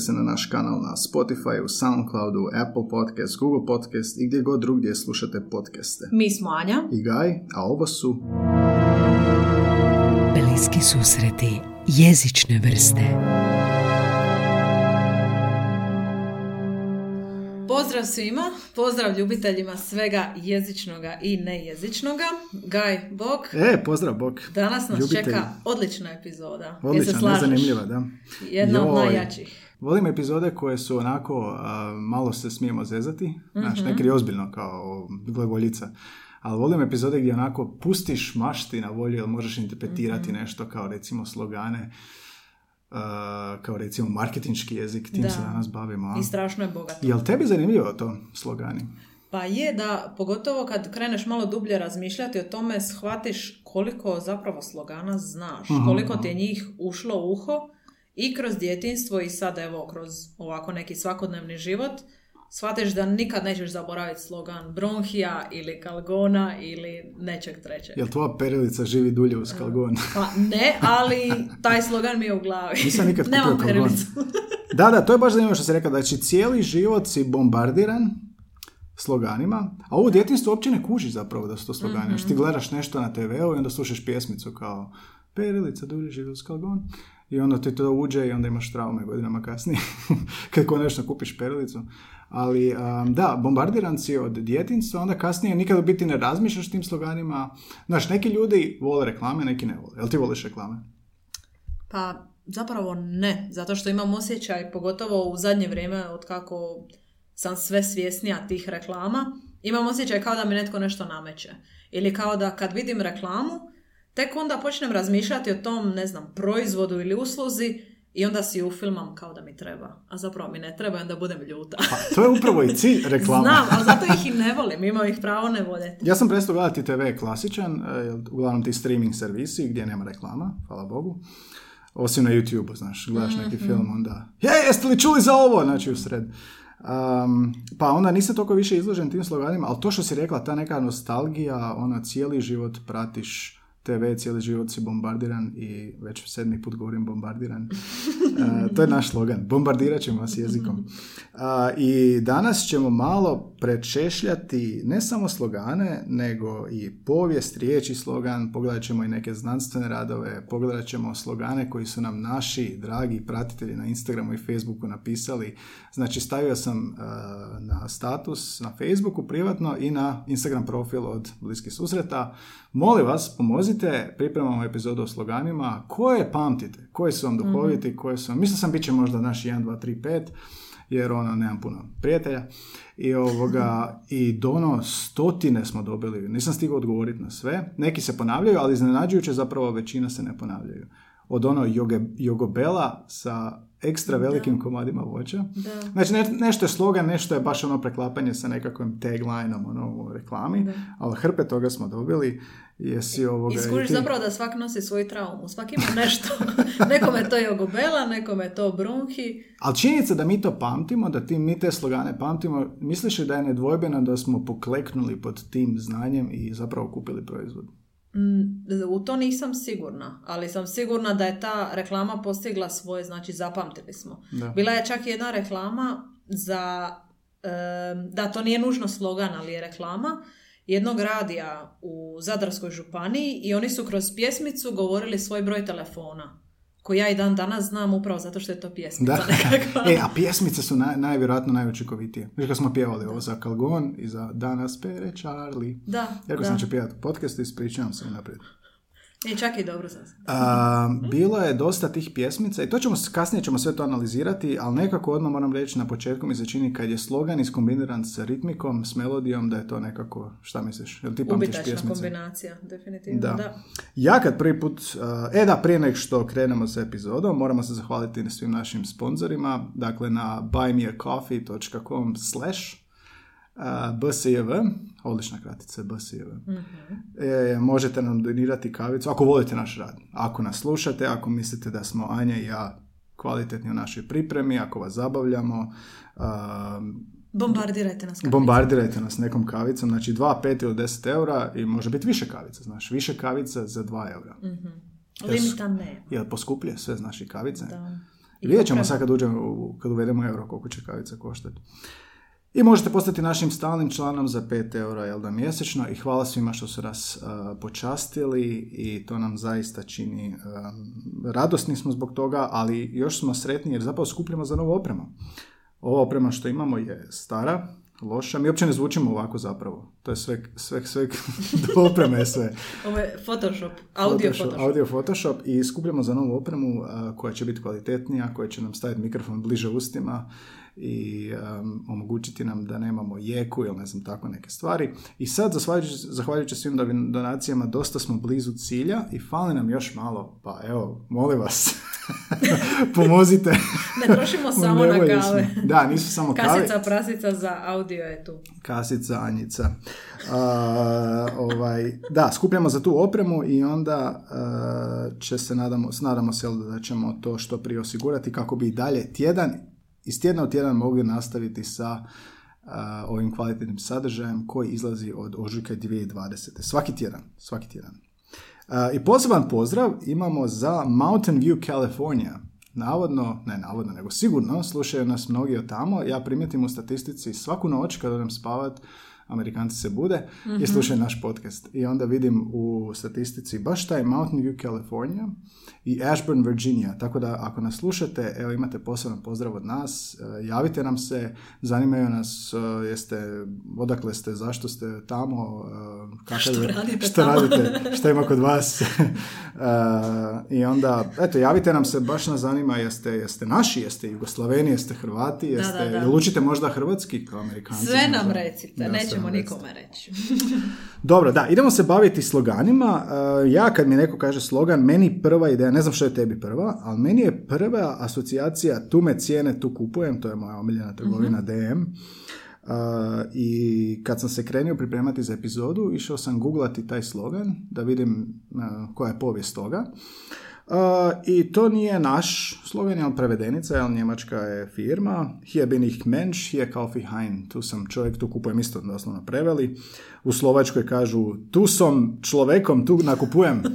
pretplatite se na naš kanal na Spotify, Soundcloudu, Apple Podcast, Google Podcast i gdje god drugdje slušate podcaste. Mi smo Anja. I Gaj, a ovo su Bliski susreti jezične vrste. Pozdrav svima, pozdrav ljubiteljima svega jezičnoga i nejezičnoga. Gaj, Bog, E, pozdrav, Bog. danas nas Ljubitelji. čeka odlična epizoda. Odlična, nezanimljiva, da. Jedna od najjačih. Volim epizode koje su onako, a, malo se smijemo zezati, znaš, Mhm. nekri ozbiljno kao glagoljica. Ali volim epizode gdje onako pustiš mašti na volju, jer možeš interpretirati Mhm. nešto kao recimo slogane, a, kao recimo marketinški jezik, tim Da. se danas bavimo. A? I strašno je bogato. Jel tebi zanimljivo to slogani? Pa je da, pogotovo kad kreneš malo dublje razmišljati o tome, shvatiš koliko zapravo slogana znaš, Mhm. koliko ti je njih ušlo u uho i kroz djetinstvo i sad evo kroz ovako neki svakodnevni život, shvatiš da nikad nećeš zaboraviti slogan bronhija ili kalgona ili nečeg trećeg. Jel tvoja perilica živi dulje uz kalgon? Pa ne, ali taj slogan mi je u glavi. Nisam nikad kupio Nemam kalgon. perilicu. Da, da, to je baš zanimljivo što si rekao, znači cijeli život si bombardiran sloganima, a ovo u djetinstvu uopće ne kužiš zapravo da su to slogani. Mhm. Znači ti gledaš nešto na TV-u i onda slušaš pjesmicu kao Perilica, dulje živi uz kalgon. I onda ti to uđe i onda imaš traume godinama kasnije kad konačno kupiš perilicu. Ali um, da, bombardiran si od djetinstva, onda kasnije nikad u biti ne razmišljaš tim sloganima. Znaš, neki ljudi vole reklame, neki ne vole. Jel ti voliš reklame? Pa zapravo ne, zato što imam osjećaj, pogotovo u zadnje vrijeme od kako sam sve svjesnija tih reklama, imam osjećaj kao da mi netko nešto nameće. Ili kao da kad vidim reklamu, tek onda počnem razmišljati o tom, ne znam, proizvodu ili usluzi i onda si ufilmam kao da mi treba. A zapravo mi ne treba i onda budem ljuta. Pa to je upravo i cilj reklama. Znam, ali zato ih i ne volim, imam ih pravo ne voljeti. Ja sam prestao gledati TV klasičan, e, uglavnom ti streaming servisi gdje nema reklama, hvala Bogu. Osim na YouTube, znaš, gledaš neki film, onda, je, jeste li čuli za ovo? Znači, u sred. Um, pa onda nisi toliko više izložen tim sloganima, ali to što si rekla, ta neka nostalgija, ona cijeli život pratiš TV, cijeli život si bombardiran i već sedmi put govorim bombardiran. E, to je naš slogan. Bombardirat ćemo vas jezikom. A, I danas ćemo malo prečešljati ne samo slogane, nego i povijest, riječi slogan. Pogledat ćemo i neke znanstvene radove, pogledat ćemo slogane koji su nam naši dragi pratitelji na Instagramu i Facebooku napisali. Znači stavio sam e, na status na Facebooku privatno i na Instagram profil od Bliskih susreta. Molim vas, pomozite, pripremamo epizodu o sloganima. Koje pamtite? Koji su vam duhoviti? Koje su vam... Mislio sam bit će možda naš 1, 2, 3, 5 jer ono, nemam puno prijatelja. I ovoga, i dono stotine smo dobili. Nisam stigao odgovoriti na sve. Neki se ponavljaju, ali iznenađujuće zapravo većina se ne ponavljaju. od ono joge, jogobela sa ekstra velikim komadima voća. Da. Znači, ne- nešto je slogan, nešto je baš ono preklapanje sa nekakvim taglineom ono, u reklami, Da. ali hrpe toga smo dobili. Jesi ovoga... I i skužiš ti- zapravo da svak nosi svoju traumu. Svak ima nešto. nekome to jogobela, nekome to bronhi. Ali činjenica da mi to pamtimo, da ti, mi te slogane pamtimo, misliš li da je nedvojbeno da smo pokleknuli pod tim znanjem i zapravo kupili proizvod? Mm, U to nisam sigurna, ali sam sigurna da je ta reklama postigla svoje, znači zapamtili smo. Da. Bila je čak jedna reklama za, da to nije nužno slogan, ali je reklama jednog radija u Zadarskoj županiji i oni su kroz pjesmicu govorili svoj broj telefona, koji ja i dan danas znam upravo zato što je to pjesmica Da. nekakva. e, a pjesmice su naj, najvjerojatno najučinkovitije. Znaš kad smo pjevali ovo za Kalgon i za Danas pere Charlie. Da, Jako da. sam će pjevati u podcastu, ispričavam se unaprijed. I čak i dobro sam. Bilo je dosta tih pjesmica i to ćemo, kasnije ćemo sve to analizirati, ali nekako odmah moram reći na početku mi se čini kad je slogan iskombiniran sa ritmikom, s melodijom, da je to nekako, šta misliš, jel ti Ubitačna pjesmice? kombinacija, definitivno. Da. Da. Ja kad prvi put, uh, e da, prije nek što krenemo s epizodom, moramo se zahvaliti svim našim sponzorima, dakle na buymeacoffee.com slash BSJV, odlična kratica BSJV. E, možete nam donirati kavicu, ako volite naš rad. Ako nas slušate, ako mislite da smo Anja i ja kvalitetni u našoj pripremi, ako vas zabavljamo, um, Bombardirajte nas kavicom. bombardirajte nas nekom kavicom, znači 2, 5 ili 10 eura i može biti više kavica, znaš, više kavica za 2 eura. Limita ne. Jer poskupljuje sve z naših kavice. Da. I vidjet ćemo sad kad, uđemo, kad uvedemo euro koliko će kavica koštati. I možete postati našim stalnim članom za 5 eura jel da, mjesečno i hvala svima što su nas uh, počastili i to nam zaista čini um, radosni smo zbog toga, ali još smo sretni jer zapravo skupljamo za novu opremu. Ova oprema što imamo je stara, loša, mi uopće ne zvučimo ovako zapravo. To je sve, sve, sve do opreme je sve. Ovo je Photoshop, audio Photoshop. Audio Photoshop i skupljamo za novu opremu a, koja će biti kvalitetnija, koja će nam staviti mikrofon bliže ustima i um, omogućiti nam da nemamo jeku ili ne znam tako neke stvari. I sad, zahvaljujući, zahvaljujući svim donacijama, dosta smo blizu cilja i fali nam još malo, pa evo, molim vas, pomozite. Ne trošimo samo na kave. Da, nisu samo kave. Kasica prasica za audio je tu. Kasica, Anjica. A, ovaj, da, skupljamo za tu opremu i onda a, će se, nadamo, nadamo se da ćemo to što prije osigurati kako bi i dalje tjedan, iz tjedna u tjedan mogli nastaviti sa a, ovim kvalitetnim sadržajem koji izlazi od ožujka 2020. Svaki tjedan, svaki tjedan. A, I poseban pozdrav imamo za Mountain View, California. Navodno, ne navodno, nego sigurno, slušaju nas mnogi od tamo. Ja primijetim u statistici svaku noć kad odem spavat, Amerikanci se bude i slušaju naš podcast. I onda vidim u statistici baš taj Mountain View, California i Ashburn, Virginia. Tako da ako nas slušate, evo imate poseban pozdrav od nas, e, javite nam se, zanimaju nas, e, jeste, odakle ste, zašto ste tamo, e, kakav Što radite što tamo? radite, šta ima kod vas. I onda, eto, javite nam se, baš nas zanima, jeste, jeste naši, jeste Jugoslaveni, jeste Hrvati, jeste, da, da. jel učite možda hrvatski kao Amerikanci? Sve nam recite, Da, sve nećemo nikome reći. Dobro, da, idemo se baviti sloganima. E, ja kad mi neko kaže slogan, meni prva ideja, ne znam što je tebi prva, ali meni je prva asocijacija tu me cijene, tu kupujem, to je moja omiljena trgovina DM. Uh, I kad sam se krenio pripremati za epizodu, išao sam googlati taj slogan da vidim uh, koja je povijest toga. Uh, I to nije naš slogan, je prevedenica, jer njemačka je firma. Hier bin ich Mensch, hier kaufe ich ein. Tu sam čovjek, tu kupujem isto doslovno preveli. U Slovačkoj kažu tu sam človekom, tu nakupujem.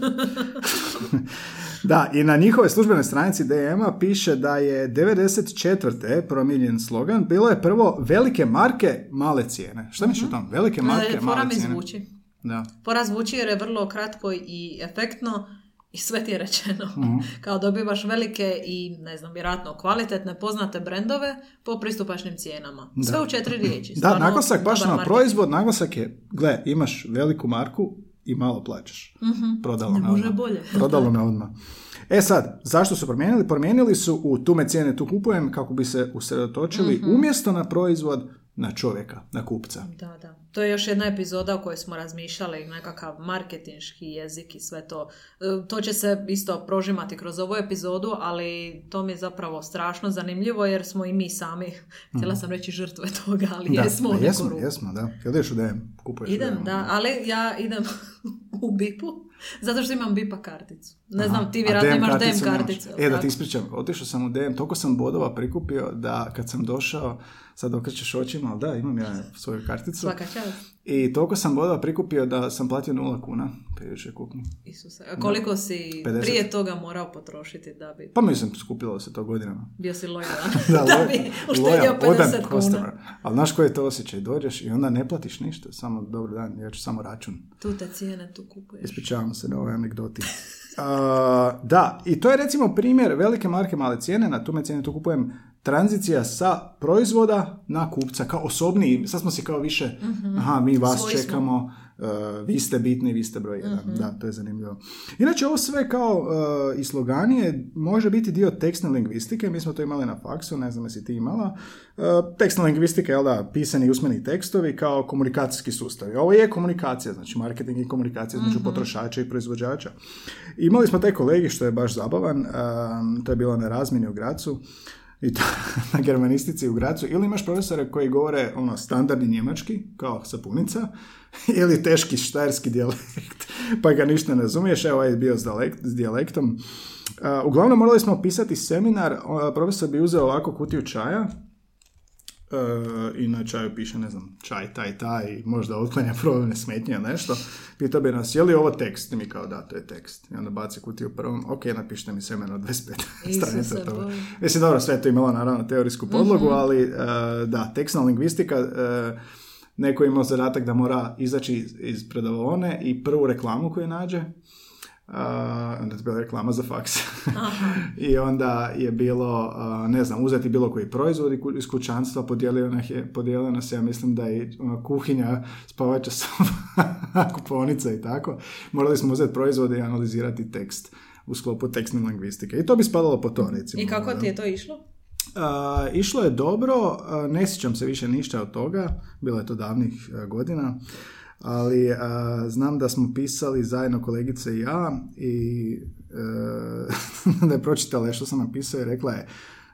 Da, i na njihovoj službenoj stranici DM-a piše da je 94. promijenjen slogan. Bilo je prvo velike marke, male cijene. Šta misliš o tom? Velike marke, Mhm. Fora male mi cijene. zvuči. Da. Fora zvuči jer je vrlo kratko i efektno i sve ti je rečeno. Mhm. Kao dobivaš velike i, ne znam, vjerojatno kvalitetne, poznate brendove po pristupačnim cijenama. Sve u četiri riječi. Da, Stvarno naglasak baš na proizvod, naglasak je, gle, imaš veliku marku i malo plaćaš. Prodalo Ne me može odmah. bolje. Prodalo me odmah. E sad, zašto su promijenili? Promijenili su u tu me cijene, tu kupujem, kako bi se usredotočili Mhm. umjesto na proizvod, na čovjeka, na kupca. Da, da. To je još jedna epizoda u kojoj smo razmišljali nekakav marketinški jezik i sve to. E, To će se isto prožimati kroz ovu epizodu, ali to mi je zapravo strašno zanimljivo jer smo i mi sami, htjela sam reći žrtve toga, ali Mhm. Da, jesmo u a neku jesmo, ruku. jesmo, da. Jel ideš u DM, kupuješ u Idem, da, ali ja idem u bipu, zato što imam bipa karticu. Ne Aha, znam, ti vjerojatno imaš DM karticu E, da ti ispričam, otišao sam u DM, toliko sam bodova prikupio da kad sam došao, sad okrećeš očima, ali da, imam ja svoju karticu. Svaka čast. I toliko sam bodova prikupio da sam platio nula kuna prije više kupnju. Isuse. A koliko si 50. prije toga morao potrošiti da bi Pa mislim, skupilo se to godinama. bio si lojalan? Da, da bi uštedio odan 50 customer. kuna. Ali znaš koji je to osjećaj? Dođeš i onda ne platiš ništa, samo dobar dan, ja ću samo račun. Tu te cijene, tu kupuješ. Ispričavam se na ovoj anegdoti. A, da, i to je recimo primjer velike marke male cijene, na tome cijene tu kupujem tranzicija sa proizvoda na kupca, kao osobniji, sad smo si kao više, aha, mi vas Svoji smo. čekamo, e, vi ste bitni, vi ste broj jedan. Da, to je zanimljivo. Inače, ovo sve kao e, i sloganije može biti dio tekstne lingvistike, mi smo to imali na faksu, ne znam jesi ti imala. E, tekstna lingvistika je, jel da, pisani i usmeni tekstovi kao komunikacijski sustavi. Ovo je komunikacija, znači marketing i komunikacija između potrošača i proizvođača. Imali smo taj kolegi što je baš zabavan, to je bilo na razmjeni u Gracu, i to na germanistici u Gracu, ili imaš profesore koji govore ono standardni njemački, kao sapunica, ili teški štajerski dijalekt, pa ga ništa ne razumiješ, evo ovaj je bio s, dijalekt- s dijalektom. Uh, uglavnom morali smo pisati seminar, uh, profesor bi uzeo ovako kutiju čaja, i na čaju piše, ne znam, čaj, taj, taj, možda otklanja probavne smetnje ili nešto. Pitao bi nas, je li ovo tekst? I mi kao, da, to je tekst. I onda baci kutiju prvom, ok, napišite mi seminar od 25 Isuse stranica. Bože. Mislim, dobro, sve to imalo naravno teorijsku podlogu, ali uh, da, tekstna lingvistika, uh, neko je imao zadatak da mora izaći iz, iz predavone i prvu reklamu koju nađe, uh, onda je bila reklama za faks. I onda je bilo, uh, ne znam, uzeti bilo koji proizvod iz kućanstva, podijelio nas je, ja mislim da je ona kuhinja, spavača soba, kuponica i tako. Morali smo uzeti proizvode i analizirati tekst u sklopu tekstne lingvistike. I to bi spadalo po to, recimo. I kako da. ti je to išlo? A, išlo je dobro, ne sjećam se više ništa od toga, bilo je to davnih godina, ali a, znam da smo pisali zajedno kolegice i ja i e, da je pročitala što sam napisao i rekla je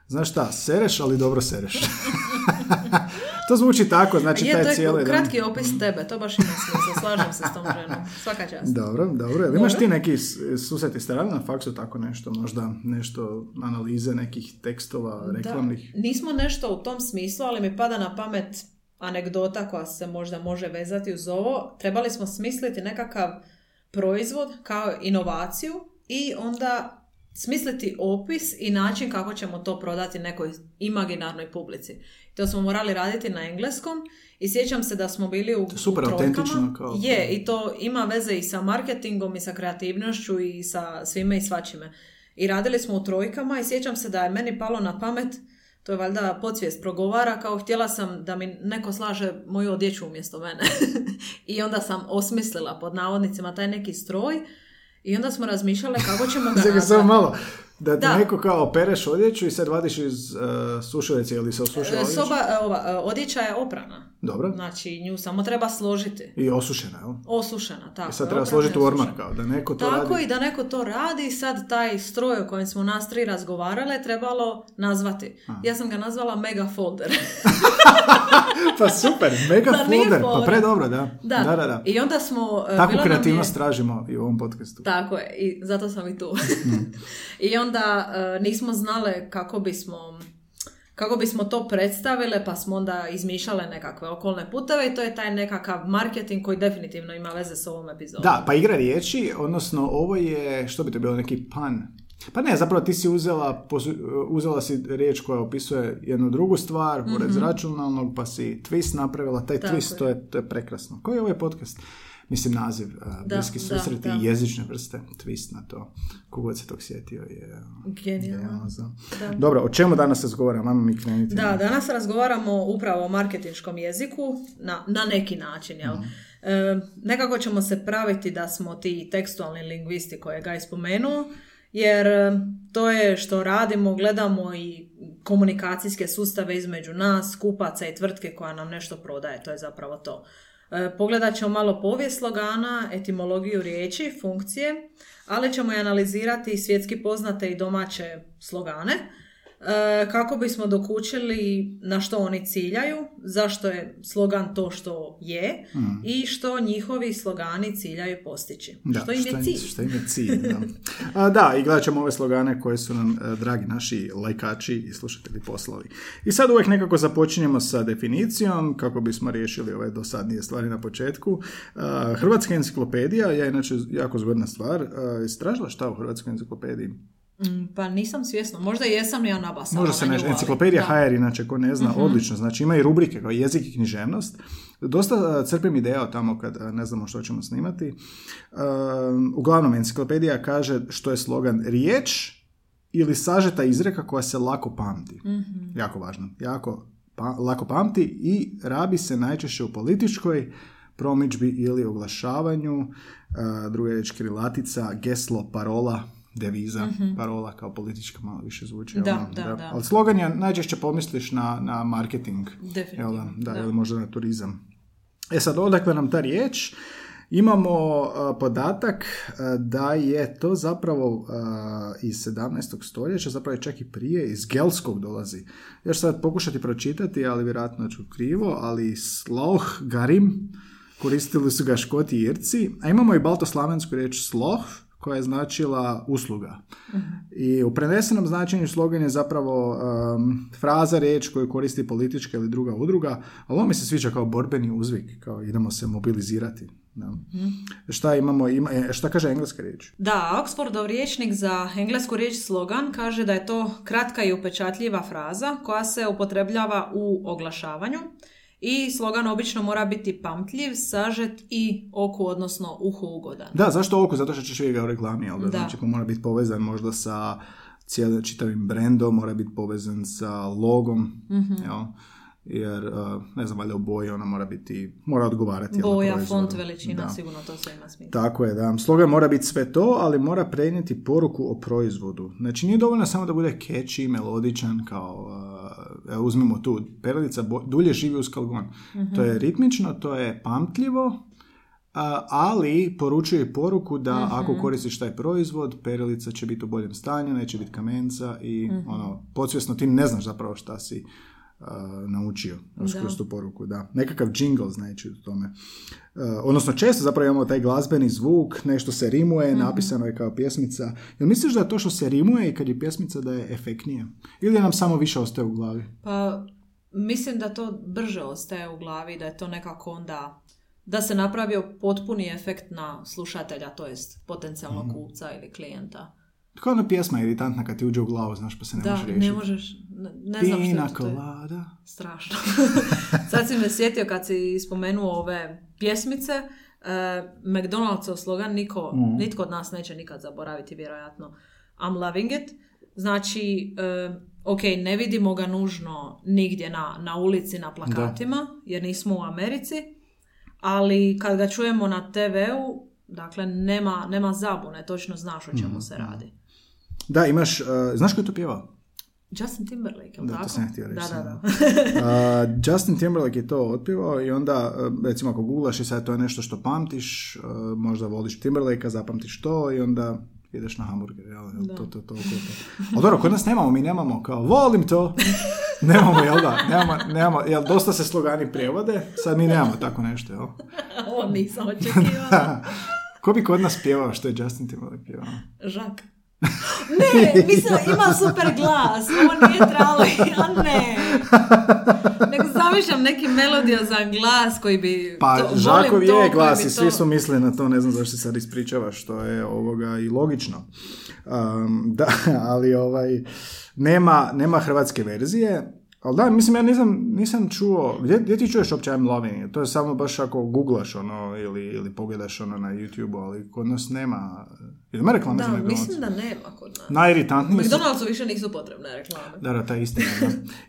Znaš šta, sereš, ali dobro sereš. to zvuči tako, znači je, taj to je cijeli dan- kratki opis tebe, to baš ima smisla, slažem se s tom ženom. Svaka čast. Dobro, dobro. Jel imaš ti neki s- susreti ste radili na faksu tako nešto, možda nešto analize nekih tekstova, reklamnih? Da, nismo nešto u tom smislu, ali mi pada na pamet anegdota koja se možda može vezati uz ovo. Trebali smo smisliti nekakav proizvod kao inovaciju i onda smisliti opis i način kako ćemo to prodati nekoj imaginarnoj publici. To smo morali raditi na engleskom i sjećam se da smo bili u, super autentično kao- Je, i to ima veze i sa marketingom i sa kreativnošću i sa svime i svačime. I radili smo u trojkama i sjećam se da je meni palo na pamet, to je valjda podsvijest progovara, kao htjela sam da mi neko slaže moju odjeću umjesto mene. I onda sam osmislila pod navodnicima taj neki stroj i onda smo razmišljale kako ćemo ga Čekaj, samo malo. Da Da. neko kao pereš odjeću i sad vadiš iz uh, sušilice ili se osušila E, odjeća? Soba, e, ova, e, odjeća je oprana. Dobro. Znači, nju samo treba složiti. I osušena, jel? Osušena, tako. I sad treba složiti u ormar kao, da neko to Tako radi. i da neko to radi, sad taj stroj o kojem smo nas tri razgovarale trebalo nazvati. Ja sam ga nazvala Mega Folder. Pa super, mega folder, pa fora. predobro, da. da. da, da. da. I onda smo... e, Takvu nam je- kreativnost tražimo i u ovom podcastu. Tako je, i zato sam i tu. Mm. I onda e, nismo znale kako bismo kako bismo to predstavile, pa smo onda izmišljale nekakve okolne puteve i to je taj nekakav marketing koji definitivno ima veze s ovom epizodom. Da, pa igra riječi, odnosno ovo je, što bi to bilo, neki pan. Pa ne, zapravo ti si uzela, uzela si riječ koja opisuje jednu drugu stvar, pored zračunalnog, pa si twist napravila, taj. Tako twist, je. to je, to je prekrasno. Koji je ovaj podcast? Mislim, naziv, uh, Da, bliski susreti i jezične vrste, twist na to. Kogod se tog sjetio je... Genijalno. Da. Dobro, o čemu danas razgovaramo? Ajmo mi krenuti. Da, danas razgovaramo upravo o marketinškom jeziku na, na neki način, jel? E, nekako ćemo se praviti da smo ti tekstualni lingvisti koje ga je spomenuo, jer e, to je što radimo, gledamo i komunikacijske sustave između nas, kupaca i tvrtke koja nam nešto prodaje, to je zapravo to. E, Pogledat ćemo malo povijest slogana, etimologiju riječi, funkcije, ali ćemo i analizirati svjetski poznate i domaće slogane, kako bismo dokučili na što oni ciljaju, zašto je slogan to što je i što njihovi slogani ciljaju postići. Da, što im je cilj. Što im je cilj, da. A, da, i gledat ćemo ove slogane koje su nam, e, dragi naši lajkači i slušatelji poslali. I sad uvijek nekako započinjemo sa definicijom, kako bismo riješili ove dosadnije stvari na početku. A, Hrvatska enciklopedija je inače jako zgodna stvar. A, Istražila šta u Hrvatskoj enciklopediji? Mm, Pa nisam svjesna, možda jesam ja nabasala Može se na ne, nju, ali- enciklopedija da. HR, inače ko ne zna, odlično. Znači ima i rubrike kao jezik i književnost. Dosta uh, crpim ideja od tamo kad uh, ne znamo što ćemo snimati. Um, uglavnom, enciklopedija kaže što je slogan riječ ili sažeta izreka koja se lako pamti. Mhm. Jako važno. Jako pa- lako pamti i rabi se najčešće u političkoj promidžbi ili oglašavanju. Uh, druga riječ krilatica, geslo, parola, deviza, parola kao politička malo više zvuči. jel Mhm. Da, da, da. Ali slogan je najčešće pomisliš na, na marketing. Definitivno, Jel da, da, da. ili možda na turizam. E sad, odakle nam ta riječ? Imamo a, podatak a, da je to zapravo a, iz 17. stoljeća, zapravo je čak i prije, iz Gelskog dolazi. Još sad pokušati pročitati, ali vjerojatno ću krivo, ali sloh, garim, koristili su ga škoti i irci, a imamo i baltoslavensku riječ sloh, koja je značila usluga. I u prenesenom značenju slogan je zapravo um, fraza, riječ koju koristi politička ili druga udruga, ali ovo mi se sviđa kao borbeni uzvik, kao idemo se mobilizirati. Da. Šta imamo, ima, e, šta kaže engleska riječ? Da, Oxfordov riječnik za englesku riječ slogan kaže da je to kratka i upečatljiva fraza koja se upotrebljava u oglašavanju i slogan obično mora biti pamtljiv, sažet i oku, odnosno uhu ugodan. Da, zašto oko? Zato što ćeš vidjeti ga u reklami, jel da? Znači, mora biti povezan možda sa cijelim čitavim brendom, mora biti povezan sa logom, Mhm. jel? Jer, uh, ne znam, valjda u boji ona mora biti, mora odgovarati. Boja, font, veličina, Da. sigurno to sve ima smisla. Tako je, da. Slogan mora biti sve to, ali mora prenijeti poruku o proizvodu. Znači, nije dovoljno samo da bude catchy, melodičan, kao, uh, evo, uzmimo tu, perlica bo- dulje živi uz kalgon. To je ritmično, to je pamtljivo, ali poručuje poruku da ako koristiš taj proizvod, perilica će biti u boljem stanju, neće biti kamenca i ono, podsvjesno ti ne znaš zapravo šta si a, naučio kroz tu poruku, da. Nekakav jingle znači u tome. A, odnosno često zapravo imamo taj glazbeni zvuk, nešto se rimuje, napisano je kao pjesmica. Jel misliš da je to što se rimuje i kad je pjesmica da je efektnije? Ili nam samo više ostaje u glavi? Pa mislim da to brže ostaje u glavi, da je to nekako onda da se napravio potpuni efekt na slušatelja, to jest potencijalnog Mhm. kupca ili klijenta. Kao ona pjesma iritantna kad ti uđe u glavu, znaš, pa se ne da, možeš riješiti. ne možeš, ne, ne znam što Pina je to. to je colada. strašno. Sad si me sjetio kad si spomenuo ove pjesmice, uh, McDonald'sov slogan niko, Mhm. nitko od nas neće nikad zaboraviti, vjerojatno. I'm loving it. Znači, uh, ok, ne vidimo ga nužno nigdje na, na ulici, na plakatima, jer nismo u Americi, ali kad ga čujemo na TV-u, dakle, nema, nema zabune, točno znaš o čemu Mhm. se radi. Da, imaš, uh, znaš ko je to pjevao? Justin Timberlake, jel Da, to tako? sam ja htio reći, Da, da, da. Uh, Justin Timberlake je to otpivao i onda, uh, recimo ako googlaš i sad to je nešto što pamtiš, uh, možda voliš Timberlake-a, zapamtiš to i onda ideš na hamburger, jel? jel, Da. To, to, to, to, to. Ali dobro, kod nas nemamo, mi nemamo kao, volim to, nemamo, jel da, nemamo, nemamo, jel, dosta se slogani prijevode, sad mi nemamo tako nešto, jel? Ovo nisam očekivala. Ko bi kod nas pjevao što je Justin Timberlake pjevao? Žak. Ne, mislim, ima super glas, ovo nije trali, a ne. Nego zamišljam neki melodiozan glas koji bi... Pa, to, Žakov je glas i svi to- su mislili na to, ne znam zašto se sad ispričava, što je ovoga i logično. Um, da, ali ovaj, nema, nema hrvatske verzije, ali da, mislim, ja nisam, nisam čuo, gdje, gdje ti čuješ uopće I'm loving it? To je samo baš ako googlaš ono, ili, ili pogledaš ono na YouTube, ali kod nas nema, ili ima reklame za Da, McDonald's? mislim da nema kod nas. Najiritantniji su McDonald'su više nisu potrebne reklame. da, da, ta istina. Da.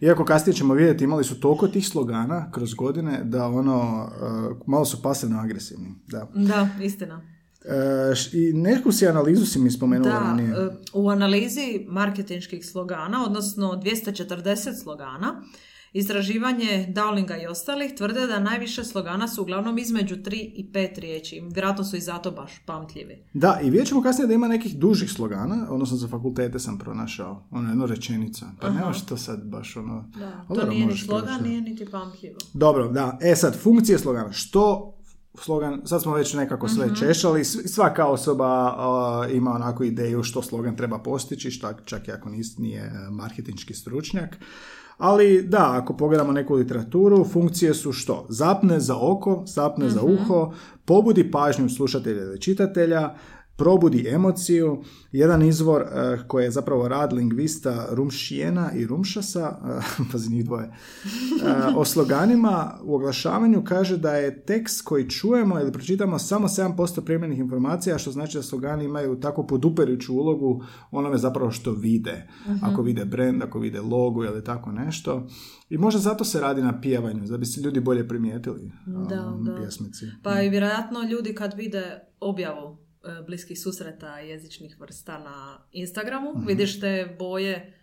Iako kasnije ćemo vidjeti, imali su toliko tih slogana kroz godine da ono, uh, malo su pasivno agresivni. Da. Da, istina. E, I neku si analizu si mi spomenula Da, ranije. e, u analizi marketinških slogana, odnosno 240 slogana, Istraživanje Dowlinga i ostalih tvrde da najviše slogana su uglavnom između 3 i 5 riječi. Vjerojatno su i zato baš pamtljivi. Da, i vidjet ćemo kasnije da ima nekih dužih slogana, odnosno za fakultete sam pronašao, ono jedno rečenica, pa Aha. nemaš to sad baš ono... Da, to nije ni slogan, nije niti pamtljivo. Dobro, da. E sad, funkcije slogana. Što slogan, sad smo već nekako sve Mhm. češali, sv- svaka osoba a, ima onako ideju što slogan treba postići, šta, čak i ako nis, nije e, marketinški stručnjak. Ali da, ako pogledamo neku literaturu, funkcije su što? Zapne za oko, zapne za Mhm. uho, pobudi pažnju slušatelja ili čitatelja, probudi emociju. Jedan izvor eh, koji je zapravo rad lingvista Rumšijena i Rumšasa, eh, pazi njih dvoje, eh, o sloganima u oglašavanju kaže da je tekst koji čujemo ili pročitamo samo 7% primljenih informacija, što znači da slogani imaju tako podupirujuću ulogu onome zapravo što vide. Ako vide brand, ako vide logo ili tako nešto. I možda zato se radi na pijevanju, da bi se ljudi bolje primijetili Da, um, da. pjesmici. Pa i vjerojatno ljudi kad vide objavu bliskih susreta jezičnih vrsta na Instagramu, Mhm. vidiš te boje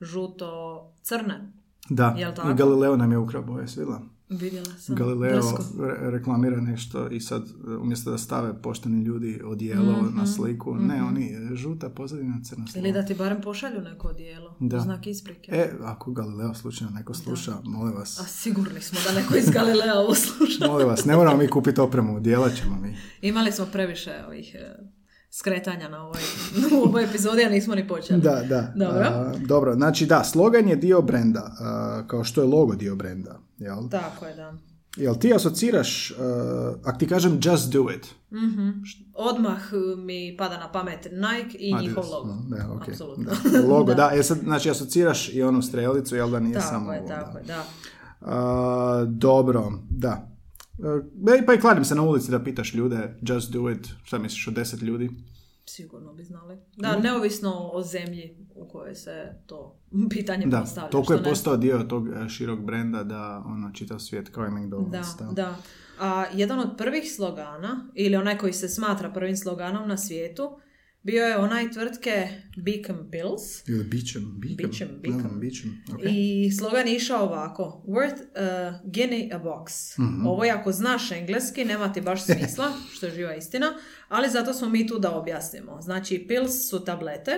žuto-crne. Da, Galileo nam je ukrao boje svila. Vidjela sam. Galileo re- reklamira nešto i sad e, umjesto da stave pošteni ljudi odijelo Mhm, na sliku, ne, oni e, žuta pozadina crna Ili slova. da ti barem pošalju neko odijelo. Da. Znak isprike. E, ako Galileo slučajno neko sluša, molim A vas, sigurni smo da neko iz Galilea ovo sluša. molim vas, ne moramo mi kupiti opremu, odijela ćemo mi. Imali smo previše ovih e, skretanja na ovoj, u ovoj epizodi, a nismo ni počeli. Da, da. Dobro. A, dobro, znači da, slogan je dio brenda, a, kao što je logo dio brenda, jel? Tako je, da. Jel ti asociraš, a, ako ti kažem just do it, Mhm. Odmah e, mi pada na pamet Nike i Adidas, njihov logo. Da, ok. Apsolutno. Da. Logo, da. E sad, znači, asociraš i onu strelicu, jel da nije Tako samo je, ovo, tako da. je, da. A, dobro, da. E, pa i kladim se na ulici da pitaš ljude, just do it, šta misliš o deset ljudi? Sigurno bi znali. Da, neovisno o zemlji u kojoj se to pitanje Da, postavlja. toliko je ne- postao dio tog e, širok brenda da ono čitav svijet kao i Da, McDonald's. da. A jedan od prvih slogana, ili onaj koji se smatra prvim sloganom na svijetu, bio je onaj tvrtke Beacon Pills. Ili Beacon. Beacon. znam, Beecham, ok. I slogan je išao ovako. Worth a guinea a box. Mhm. Ovo je ako znaš engleski, nema ti baš smisla, što je živa istina, ali zato smo mi tu da objasnimo. Znači, pills su tablete,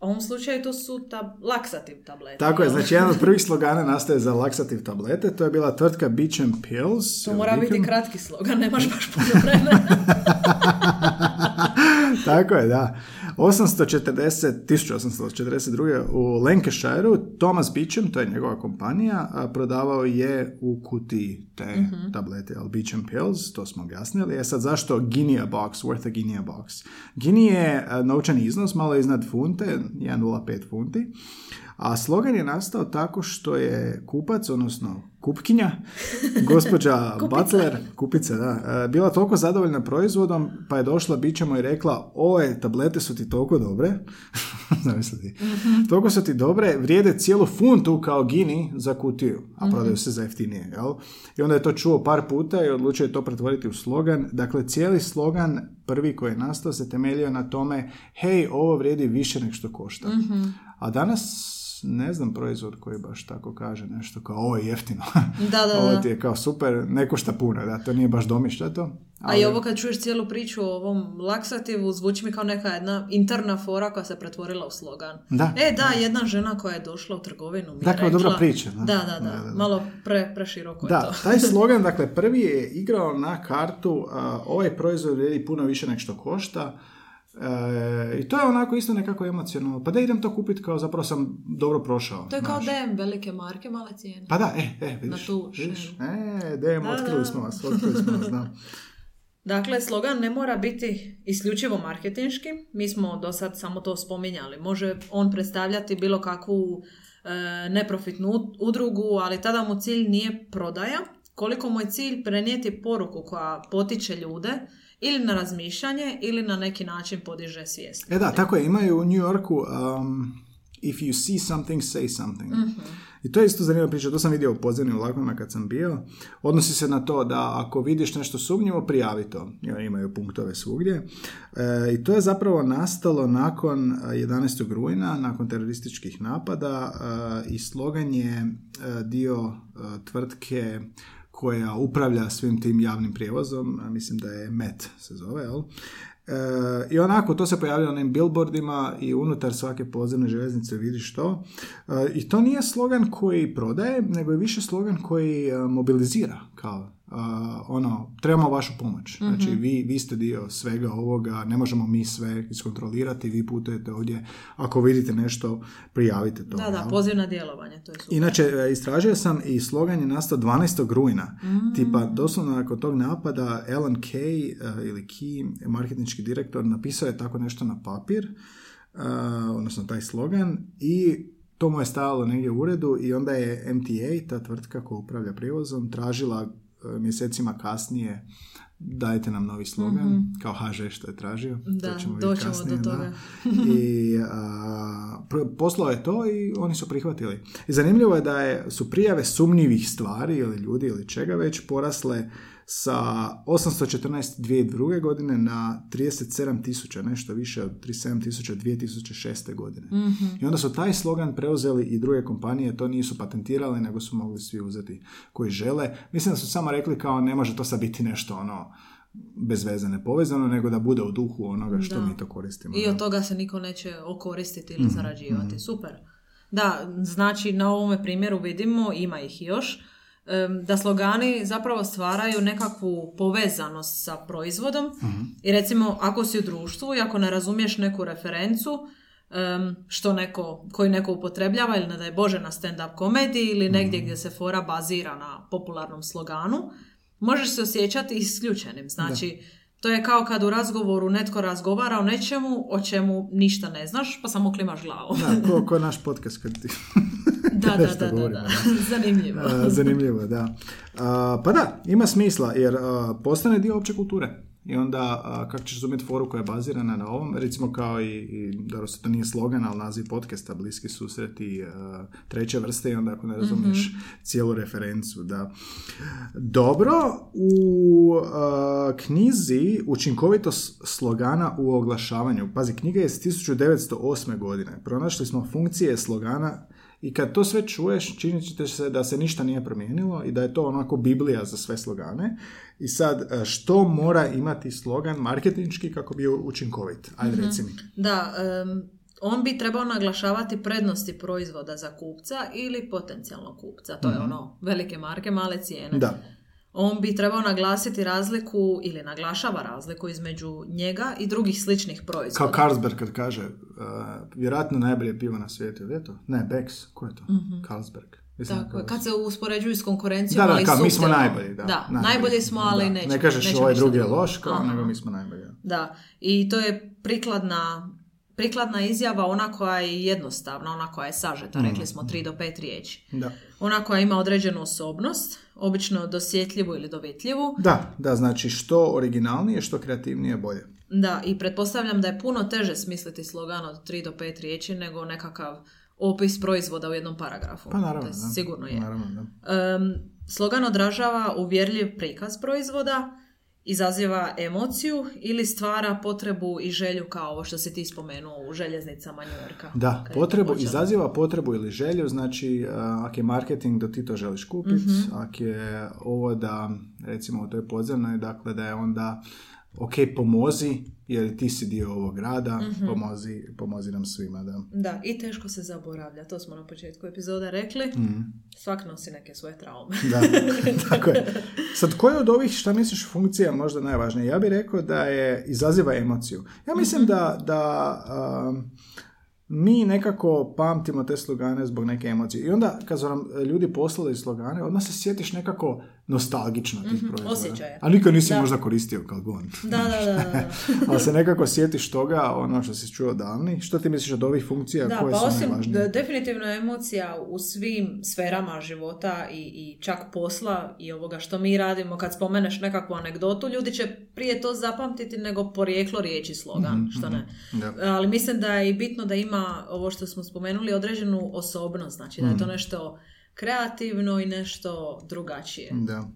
u ovom slučaju to su tab- laksativ tablete. Tako je, znači jedan od prvih slogana nastaje za laksativ tablete, to je bila tvrtka Beecham Pills. To mora biti Beacon. kratki slogan, nemaš baš puno vremena. Tako je, da. 840, 1842. u Lancashireu Thomas Beecham, to je njegova kompanija, prodavao je u kutiji te tablete, ali Beecham Pills, to smo objasnili. E sad, zašto guinea box, worth a guinea box? Guinea je a, novčani iznos, malo iznad funte, 1,05 funti, a slogan je nastao tako što je kupac, odnosno kupkinja, gospođa Butler, kupica, da, e, bila toliko zadovoljna proizvodom, pa je došla bićemo i rekla, ove tablete su ti toliko dobre, zamisliti, toliko su ti dobre, vrijede cijelu funtu kao gini za kutiju, a prodaju se za jeftinije, jel? I onda je to čuo par puta i odlučio je to pretvoriti u slogan. Dakle, cijeli slogan, prvi koji je nastao, se temeljio na tome, hej, ovo vrijedi više nego što košta. A danas ne znam proizvod koji baš tako kaže nešto kao ovo je jeftino. Da, da, ovo da. ti je kao super, ne košta puno, da, to nije baš domišljato. A i ovo kad čuješ cijelu priču o ovom laksativu, zvuči mi kao neka jedna interna fora koja se pretvorila u slogan. Da. E, da, jedna žena koja je došla u trgovinu mi je Da, kao rekla- dobra priča, da. Da, da, da. Da, da, da. Malo pre, preširoko je Da, to. taj slogan, dakle, prvi je igrao na kartu, a, ovaj proizvod vrijedi puno više nego što košta, E, I to je onako isto nekako emocionalno. Pa da idem to kupiti kao zapravo sam dobro prošao. To je kao znaš. DM velike marke, male cijene. Pa da, e, e, vidiš. Na tu vidiš? E, DM, Da, otkrili da. smo vas, otkrili smo vas, da. Dakle, slogan ne mora biti isključivo marketinški. Mi smo do sad samo to spominjali. Može on predstavljati bilo kakvu e, neprofitnu ud- udrugu, ali tada mu cilj nije prodaja. Koliko mu je cilj prenijeti poruku koja potiče ljude ili na razmišljanje ili na neki način podiže svijest. E da, tako je, imaju u New Yorku um, if you see something, say something. I to je isto zanimljiva priča, to sam vidio u podzemnim vlakovima kad sam bio. Odnosi se na to da ako vidiš nešto sumnjivo, prijavi to. Jer imaju punktove svugdje. E, I to je zapravo nastalo nakon 11. rujna, nakon terorističkih napada e, i slogan je e, dio e, tvrtke koja upravlja svim tim javnim prijevozom, a mislim da je MET se zove, jel? E, I onako, to se pojavlja na onim billboardima i unutar svake podzemne željeznice vidiš to. E, I to nije slogan koji prodaje, nego je više slogan koji e, mobilizira, kao ono, trebamo vašu pomoć. Znači, vi, vi ste dio svega ovoga, ne možemo mi sve iskontrolirati, vi putujete ovdje, ako vidite nešto, prijavite to. Da, da, jel? poziv na djelovanje, to je super. Inače, e, istražio sam i slogan je nastao 12. rujna. Tipa, doslovno nakon tog napada, Alan Kay e, ili Key, marketinški direktor, napisao je tako nešto na papir, e, odnosno taj slogan, i to mu je stajalo negdje u uredu i onda je MTA, ta tvrtka koja upravlja prijevozom, tražila e, mjesecima kasnije dajte nam novi slogan, kao HŽ što je tražio. Da, to ćemo doćemo kasnije, do da. toga. I a, pr- poslao je to i oni su prihvatili. I zanimljivo je da je, su prijave sumnjivih stvari ili ljudi ili čega već porasle sa 814 2002. godine na 37 tisuća, nešto više od 37 tisuća 2006. godine. I onda su taj slogan preuzeli i druge kompanije, to nisu patentirale, nego su mogli svi uzeti koji žele. Mislim da su samo rekli kao ne može to sad biti nešto ono bez veze nepovezano, nego da bude u duhu onoga što Da. mi to koristimo. I od toga se niko neće okoristiti ili zarađivati. Super. Da, znači na ovome primjeru vidimo, ima ih još, da slogani zapravo stvaraju nekakvu povezanost sa proizvodom Mhm. i recimo ako si u društvu i ako ne razumiješ neku referencu što neko, koji neko upotrebljava ili ne daj Bože na stand-up komediji ili Mhm. negdje gdje se fora bazira na popularnom sloganu, možeš se osjećati isključenim. Znači, to je kao kad u razgovoru netko razgovara o nečemu o čemu ništa ne znaš, pa samo klimaš glavom. Da, ko, ko naš podcast kad ti... Da, da, da, da, govorimo, da. Zanimljivo. Zanimljivo, da. A, pa da, ima smisla, jer a, postane dio opće kulture. I onda, kako ćeš razumjeti foru koja je bazirana na ovom, recimo kao i, i se to nije slogan, ali naziv podcasta, bliski susreti a, treće vrste i onda ako ne razumiješ cijelu referencu, da. Dobro, u a, knjizi učinkovitost slogana u oglašavanju. Pazi, knjiga je iz 1908. godine. Pronašli smo funkcije slogana i kad to sve čuješ, činit će se da se ništa nije promijenilo i da je to onako biblija za sve slogane. I sad, e, što mora imati slogan marketinški kako bi učinkovit? Ajde, reci mi. Da, em, on bi trebao naglašavati prednosti proizvoda za kupca ili potencijalnog kupca. To je ono, velike marke, male cijene. Mhm. Da. On bi trebao naglasiti razliku ili naglašava razliku između njega i drugih sličnih proizvoda. Kao Carlsberg kad kaže, uh, vjerojatno najbolje pivo na svijetu, je to? Ne, Bex, ko je to? Carlsberg. Mislim Tako, je kad se uspoređuju s konkurencijom, Da, da, ali kao mi smo najbolji, da. Da, najbolji smo, ali Da. nećemo. Ne kažeš nećemo ovaj drugi je loš, kao, nego mi smo najbolji. Da, i to je prikladna, prikladna izjava, ona koja je jednostavna, ona koja je sažeta, Mhm. rekli smo 3 do 5 riječi. Da. Ona koja ima određenu osobnost, obično dosjetljivu ili dovitljivu, Da, da, znači što originalnije, što kreativnije, bolje. da, i pretpostavljam da je puno teže smisliti slogan od 3 do 5 riječi nego nekakav opis proizvoda u jednom paragrafu. Pa naravno, da. Sigurno je. Naravno, da. Em, slogan odražava uvjerljiv prikaz proizvoda, izaziva emociju ili stvara potrebu i želju kao ovo što si ti spomenuo u željeznicama New Yorka. Da, potrebu, izaziva potrebu ili želju, znači uh, ako je marketing da ti to želiš kupiti, Mhm. ako je ovo da, recimo u toj podzemnoj, dakle da je onda ok, pomozi, jer ti si dio ovog rada, Mhm. pomozi, pomozi nam svima, da. Da, i teško se zaboravlja, to smo na početku epizoda rekli. Mhm. Svak nosi neke svoje traume. Da, tako je. Sad, koje od ovih, šta misliš, funkcija možda najvažnije? Ja bih rekao da je izaziva emociju. Ja mislim da, da um, mi nekako pamtimo te slogane zbog neke emocije. I onda, kad su nam ljudi poslali slogane, odmah se sjetiš nekako nostalgično tih proizvoda. osjećaje. A nikad nisi Da. možda koristio Calgon. Da, da, da, da. Ali se nekako sjetiš toga, ono što si čuo davni. Što ti misliš od ovih funkcija Da, koje pa su osim najvažnije? de- definitivno je emocija u svim sferama života i, i čak posla i ovoga što mi radimo. Kad spomeneš nekakvu anegdotu, ljudi će prije to zapamtiti nego porijeklo riječi slogan, Mhm, što ne. Da. Ali mislim da je i bitno da ima ovo što smo spomenuli određenu osobnost, znači da je to Mhm. nešto kreativno i nešto drugačije. Da.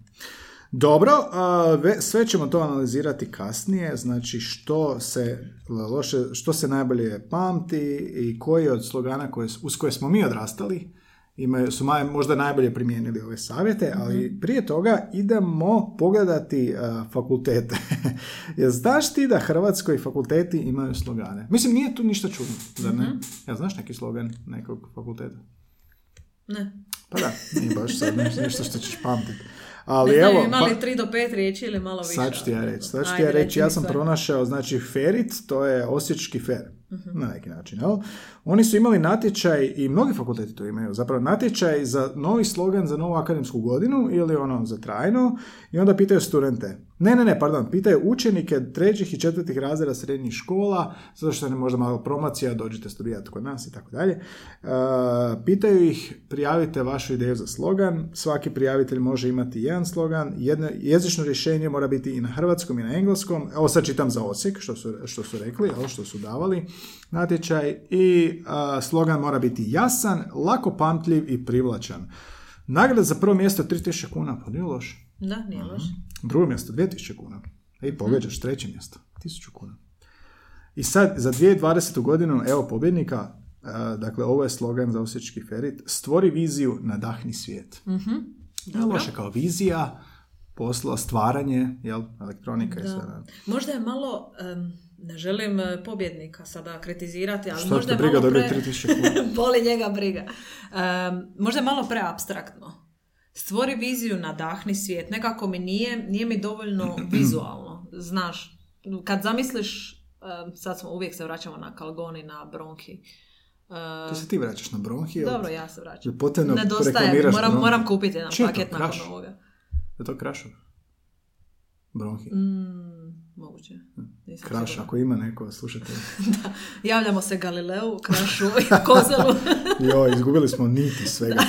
Dobro, sve ćemo to analizirati kasnije, znači što se loše, što se najbolje pamti i koji od slogana koje, uz koje smo mi odrastali imaju, su maj, možda najbolje primijenili ove savjete, ali prije toga idemo pogledati fakultete. Jer znaš ti da Hrvatskoj fakulteti imaju slogane? Mislim, nije tu ništa čudno, zar ne? Ja znaš neki slogan nekog fakulteta? Ne. Pa da, nije baš sad nešto, što ćeš pamtiti. Ali ne evo, znam, ima ba- li 3 do 5 riječi ili malo više? Sad ću ti ja reći. Sad ću ti ja reći, ja sam sve. pronašao, znači Ferit, to je osječki fer, Mhm. na neki način, jel? Oni su imali natječaj, i mnogi fakulteti to imaju, zapravo natječaj za novi slogan za novu akademsku godinu ili ono za trajno i onda pitaju studente. Ne, ne, ne, pardon, pitaju učenike trećih i četvrtih razreda srednjih škola, zato što je možda malo promocija, dođite studirati kod nas i tako dalje. E, Pitaju ih, prijavite vašu ideju za slogan, svaki prijavitelj može imati jedan slogan, jedno jezično rješenje mora biti i na hrvatskom i na engleskom, evo sad čitam za Osijek, što su, što su rekli, evo što su davali natječaj, i a, slogan mora biti jasan, lako pamtljiv i privlačan. Nagrada za prvo mjesto je 3000 kuna, pa nije loše. Da, nije loše. Drugo mjesto 2000 kuna. I pogađaš treće mjesto, 1000 kuna. I sad, za 2020. godinu, evo pobjednika, a, dakle, ovo je slogan za Osječki ferit, stvori viziju, nadahni svijet. Mhm. Nije Dobro. loše kao vizija, posla, stvaranje, jel, elektronika i Da. sve. da. Možda je malo, em, ne želim e, pobjednika sada kritizirati, ali možda je briga malo pre... 3000 kuna? Boli njega briga. Em, možda je malo preabstraktno. Stvori viziju, nadahni svijet. Nekako mi nije, nije mi dovoljno vizualno. Znaš, kad zamisliš, sad smo, uvijek se vraćamo na kalgoni, na bronhi. Ti se ti vraćaš na bronhi, dobro, ja se vraćam. Potrebno Nedostaje, moram, bronhi? moram kupiti jedan to, paket nakon Kraš? ovoga. Je to krašov? Bronhi. Mm, moguće. Nisam Kraš, sigurna. ako ima neko, slušajte. Javljamo se Galileu, Krašu i Kozelu. Jo, izgubili smo niti svega.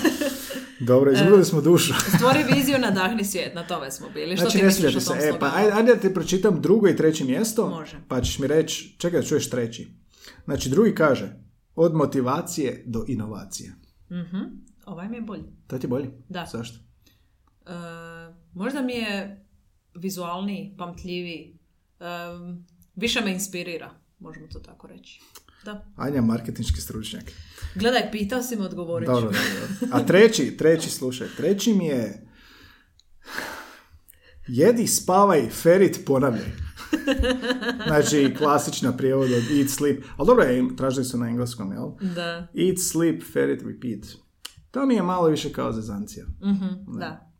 Dobro, izgubili smo dušu. Stvori viziju, nadahni svijet, na tome smo bili. Što Znači, ti ne misliš o tom se. E, pa ajde, ajde da ti pročitam drugo i treće mjesto. Može. Pa ćeš mi reći, čekaj da čuješ treći. Znači, drugi kaže, od motivacije do inovacije. Mhm. Ovaj mi je bolji. To ti je bolji? Da. Zašto? E, možda mi je vizualniji, pamtljiviji. E, više me inspirira, možemo to tako reći. Da. Anja, marketinški stručnjak. Gledaj, pitao si me, odgovorit ću. Dobro, dobro. A treći, treći, slušaj, treći mi je jedi, spavaj, ferit, ponavljaj. Znači, klasična prijevod od eat, sleep. Ali dobro, je, tražili su na engleskom, jel? Da. Eat, sleep, ferit, repeat. To mi je malo više kao zezancija. Mhm, da.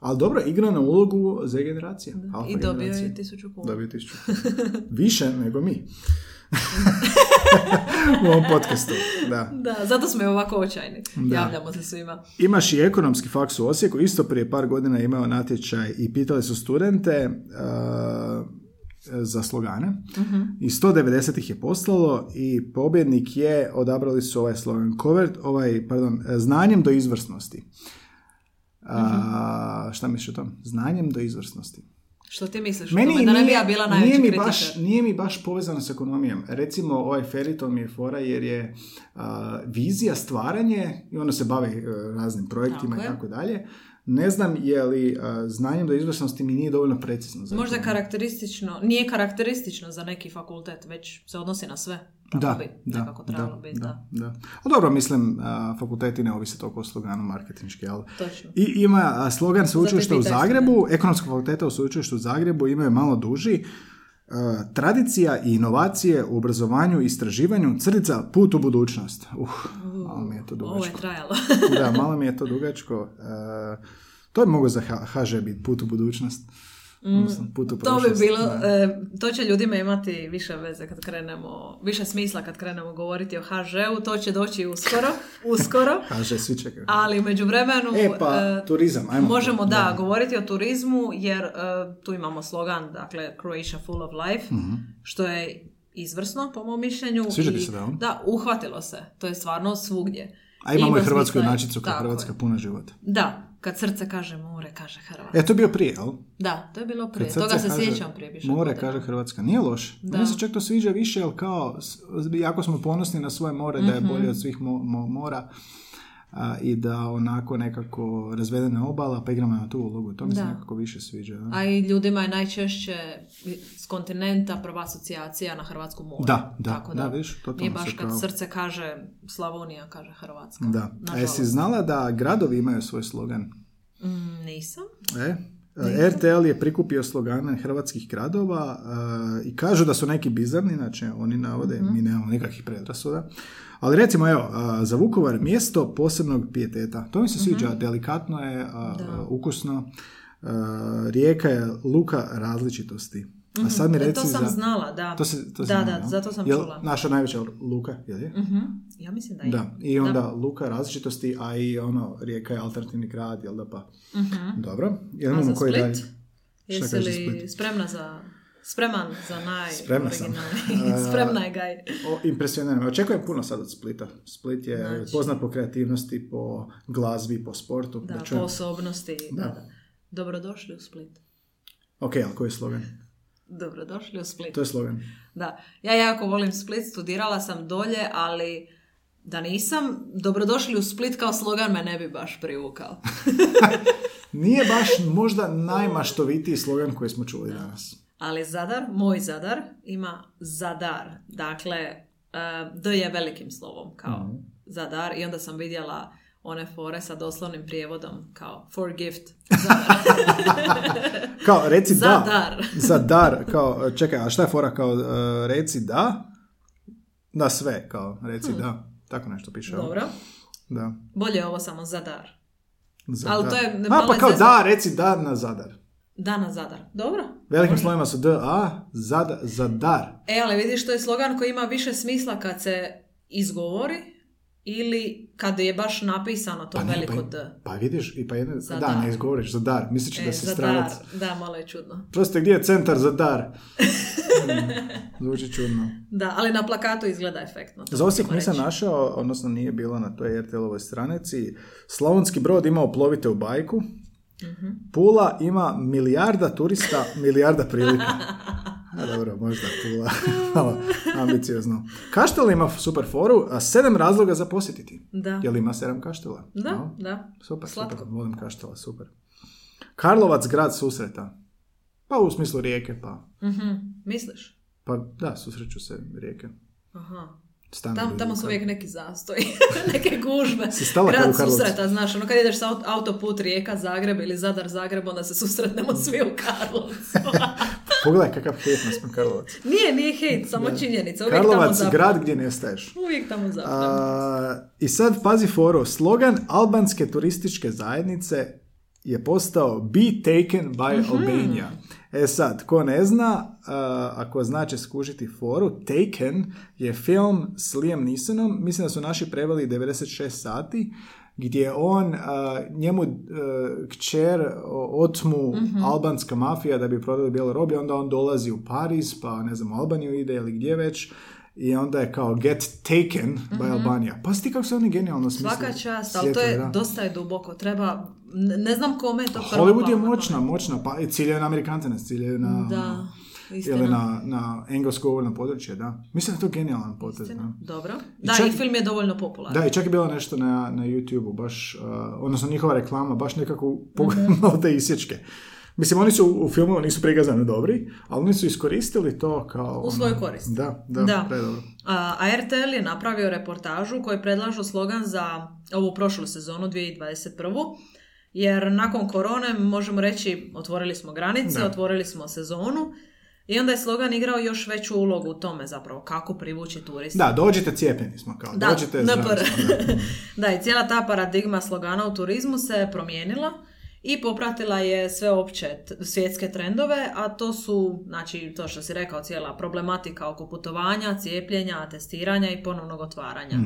Ali dobro, igra na ulogu za generacije. Alfa I dobio je tisuću kuna. Dobio tisuću. Više nego mi. U ovom podcastu, da. Da, zato smo i ovako očajni. Da. Javljamo se svima. Imaš i ekonomski faks u Osijeku, isto prije par godina imao natječaj i pitali su studente uh, za slogane i 190 ih je poslalo i pobjednik je, odabrali su ovaj slogan covered, ovaj, pardon, znanjem do izvrsnosti. A, šta misliš o tom? Znanjem do izvrsnosti. Što ti misliš o Meni tome? Da ne bi ja bila najveći nije mi, kritičar. baš, nije mi baš povezano s ekonomijom. Recimo, ovaj Feriton mi je fora jer je a, vizija stvaranje i ono se bavi e, raznim projektima Tako i tako dalje. Ne znam je li znanjem do izvrsnosti mi nije dovoljno precizno. Za Možda karakteristično, nije karakteristično za neki fakultet, već se odnosi na sve. Da, bi da, da, biti, da. da, da. A dobro, mislim, a, fakulteti ne ovise toliko o sloganu marketinški, ali Točno. I ima slogan sveučilišta u Zagrebu, ekonomskog fakulteta u sveučilištu u Zagrebu imaju malo duži. A, tradicija i inovacije u obrazovanju i istraživanju, crtica put u budućnost. Uh, malo mi je to Ovo je dugačko. trajalo. da, malo mi je to dugačko. A, to je mogu za HŽ biti put u budućnost. Odnosno put u Mm, To bi bilo, da. e, to će ljudima imati više veze kad krenemo, više smisla kad krenemo govoriti o HŽ-u, to će doći uskoro, uskoro, Kaže, svi čekaju. ali među vremenu E, pa, e, turizam, ajmo. možemo da, govoriti o turizmu jer e, tu imamo slogan, dakle Croatia full of life, što je izvrsno po mom mišljenju. Sviđa ti se da on? Da, uhvatilo se, to je stvarno svugdje. A imamo i hrvatsku inačicu kao je. Hrvatska puna života. Da, kad srce kaže more, kaže Hrvatska. E, to je bio prije, jel? Da, to je bilo prije. Toga se kaže sjećam prije više More kaže Hrvatska. Nije loš. Da. Meni se čak to sviđa više, jer kao, jako smo ponosni na svoje more, da je Mhm. bolje od svih mo- mo- mora. A, I da onako nekako razvedena obala, pa igramo na tu ulogu. To mi se Da. nekako više sviđa. Da, A i ljudima je najčešće s kontinenta prva asocijacija na Hrvatsku more. Da, da, Tako da, vidiš, totalno Nije si baš kad srce kaže Slavonija, kaže Hrvatska. Da. A Nažalost. jesi znala da gradovi imaju svoj slogan? Mm, nisam. E? RTL je prikupio slogane hrvatskih gradova e, i kažu da su neki bizarni, znači oni navode, Mhm. mi nemamo nikakvih predrasuda. Ali recimo, evo, za Vukovar mjesto posebnog pijeteta. To mi se sviđa, Mhm. delikatno je, a, ukusno. Rijeka je luka različitosti. A sad mi E, reci to sam za... znala, da. To se, to da, znala, da, jel? zato sam Jel čula. Naša najveća luka, je? Mhm, Ja mislim da je. Da, i onda luka različitosti, a i ono, rijeka je alternativni grad, jel da pa? Dobro, jel Mhm. A za koji Split? Jesi li spremna za... Spreman za naj... Spremna sam. Spremna je gaj. O, impresioniram. me. Očekujem puno sad od Splita. Split je Znači. poznat po kreativnosti, po glazbi, po sportu. Da, čujem. po osobnosti. Da. da. Dobrodošli u Split. Ok, ali koji je slogan? Dobrodošli u Split. To je slogan. Da, ja jako volim Split, studirala sam dolje, ali da nisam, dobrodošli u Split kao slogan me ne bi baš privukao. Nije baš možda najmaštovitiji slogan koji smo čuli danas. Ali Zadar, moj Zadar, ima Zadar. Dakle, eh, D je velikim slovom, kao Mhm. Zadar. I onda sam vidjela one fore sa doslovnim prijevodom, kao for gift. Kao, reci da. dar. Za dar. Kao, čekaj, a šta je fora? Kao, e, reci da. Na sve, kao, reci da. Tako nešto piše. Dobro. Da. Bolje je ovo samo Zadar. Za Ali to je A, pa kao zezno. da, reci da na zadar. Da na Zadar. Dobro. Velikim slovima su D, A, zad, zadar. E, ali vidiš, to je slogan koji ima više smisla kad se izgovori ili kad je baš napisano to Pa ne, veliko pa, D. pa vidiš, i pa jedne, da, ne izgovoriš za dar, misliš E, da si za stranac. Da, malo je čudno. Proste, gdje je centar za dar? Hmm, Zvuči čudno. Da, ali na plakatu izgleda efektno. Za Osijek nisam našao, odnosno nije bilo na toj RTL-ovoj stranici. Slavonski brod imao plovite u bajku. Mhm. Pula ima milijarda turista, milijarda prilika. A dobro, možda Pula. Malo ambiciozno. Kaštel ima super foru, a sedam razloga za posjetiti. Da. Jel ima sedam kaštela? Da, No. da. Super, Slatko. super. Volim kaštela, super. Karlovac, grad susreta. Pa u smislu rijeke, pa... Mhm. Misliš? Pa da, susreću se rijeke. Aha. Tam, tamo su uvijek neki zastoj, neke gužbe. Si stala Grad susreta, znaš, ono kad ideš sa aut- autoput Rijeka, Zagreb ili Zadar, Zagreb, onda se susretnemo svi u Karlovcu. Pogledaj kakav hejt nas smo Karlovac. nije, nije hejt, samo činjenica. Uvijek tamo Karlovac, zapnem. grad gdje nestaješ. Uvijek tamo zapnem. A, I sad pazi foru, slogan albanske turističke zajednice je postao Be taken by Mhm. Albania. E sad, ko ne zna, a, ako zna će skužiti foru, Taken je film s Liam Neesonom, mislim da su naši preveli 96 sati, gdje on, a, njemu a, kćer otmu Mhm. albanska mafija da bi prodali bijelo roblje, onda on dolazi u Pariz, pa ne znam, u Albaniju ide ili gdje već, i onda je kao get taken by Albania. Pa ti kako se oni genijalno smislili. Mhm. Svaka čast, ali to je, da. dosta je duboko. Treba, ne, znam kome je to prvo Hollywood je moćna, moćna, pa ciljaju na Amerikance, ne ciljaju na... Da, istina. ili na, na englesko govorno područje, da. Mislim da je to genijalan potez, da. Dobro. I Da, čak- i film je dovoljno popularan. Da, i čak je bilo nešto na, na YouTube-u, baš, uh, odnosno njihova reklama, baš nekako pogledalo te isječke. Mislim, oni su u filmu nisu prikazani dobri, ali oni su iskoristili to kao... U svoju ono- korist. Da, da, Da. predobro. A a RTL je napravio reportažu koji predlažu slogan za ovu prošlu sezonu 2021. Jer nakon korone možemo reći otvorili smo granice, Da. otvorili smo sezonu i onda je slogan igrao još veću ulogu u tome zapravo kako privući turiste. Da, dođite cijepljeni smo, kao, Da, dođite da. da, i cijela ta paradigma slogana u turizmu se promijenila i popratila je sve opće t- svjetske trendove, a to su, znači, to što si rekao, cijela problematika oko putovanja, cijepljenja, testiranja i ponovnog otvaranja.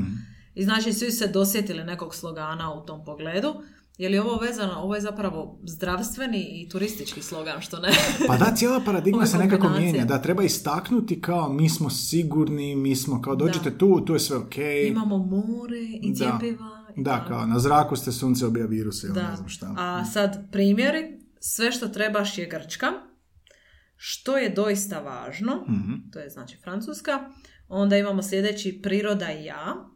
I znači, svi se dosjetili nekog slogana u tom pogledu. Je li ovo vezano, ovo je zapravo zdravstveni i turistički slogan, što ne? Pa da, cijela paradigma se nekako mijenja. Da, treba istaknuti kao mi smo sigurni, mi smo kao dođete tu, tu je sve ok. Imamo more i Da. cjepiva. Da, kao na zraku ste sunce obija viruse ili ne znam šta. A sad primjeri, sve što trebaš je Grčka, što je doista važno, Mhm. to je znači Francuska. Onda imamo sljedeći priroda i ja.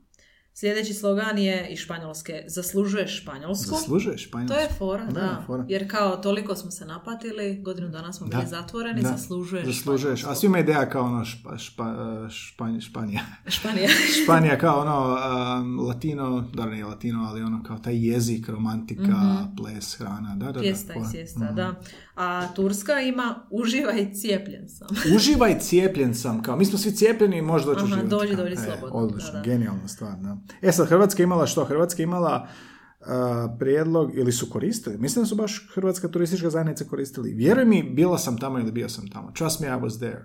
Sljedeći slogan je iz Španjolske, zaslužuješ Španjolsku. Zaslužuješ To Španjolsku. je fora, da. Da, fora. Jer kao toliko smo se napatili, godinu dana smo bili Da. zatvoreni, Da. zaslužuješ Zaslužuješ. A svima ideja kao ono špa, špa, španj- Španija. Španija. Španija kao ono um, latino, da nije latino, ali ono kao taj jezik, romantika, ples, hrana. Da, da, da. Pjesta i fora. sjesta, da. A Turska ima uživaj cijepljen sam. Uživaj cijepljen sam, kao mi smo svi cijepljeni i možeš doći Aha, uživati. dođi, dođi e, slobodno, Odlično, da, da. genijalna stvar. Da. E sad, Hrvatska imala što? Hrvatska imala uh, prijedlog, ili su koristili, mislim da su baš Hrvatska turistička zajednica koristili. Vjeruj mi, bila sam tamo ili bio sam tamo. Trust me, I was there.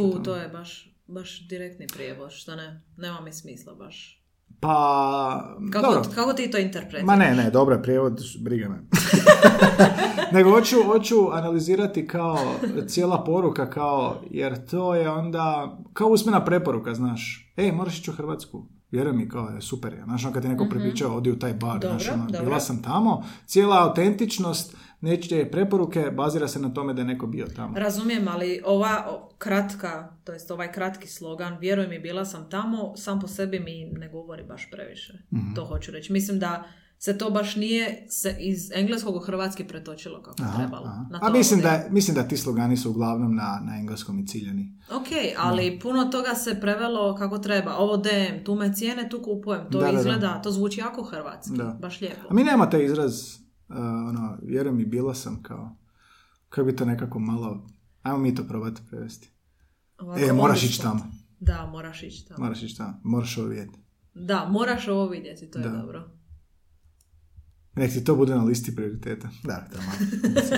O U, to je baš, baš direktni prijevod, što ne, nema mi smisla baš. Pa, Kako, dobro. kako ti to interpretiraš? Ma ne, ne, dobro je prijevod, briga me. Nego hoću, hoću analizirati kao cijela poruka kao, jer to je onda kao usmena preporuka, znaš. Ej, moraš ići u Hrvatsku. Vjeruj mi, kao je super je. Znaš, ono kad ti neko prepričao, odi u taj bar, Dobro, znaš, ono, dobro. bila sam tamo. Cijela autentičnost nečije preporuke bazira se na tome da je neko bio tamo. Razumijem, ali ova kratka, to jest ovaj kratki slogan, vjeruj mi, bila sam tamo, sam po sebi mi ne govori baš previše. Mhm. To hoću reći. Mislim da se to baš nije se iz engleskog u hrvatski pretočilo kako Aha, trebalo. aha. Na A mislim da, mislim da ti slogani su uglavnom na, na engleskom i ciljani. Ok, ali puno toga se prevelo kako treba. Ovo DM, tu me cijene, tu kupujem. To Da, da, da. izgleda, to zvuči jako hrvatski. Da. Baš lijepo. A mi nemamo taj izraz, uh, ono, vjerujem mi, bila sam kao, kako bi to nekako malo, ajmo mi to probati prevesti. Ovako, E, moraš ići tamo, Da, moraš ići tamo. moraš ići tamo, moraš ovo vidjeti. Da, moraš ovo vidjeti, to je Da. dobro. Nek ti to bude na listi prioriteta. Da, to je malo.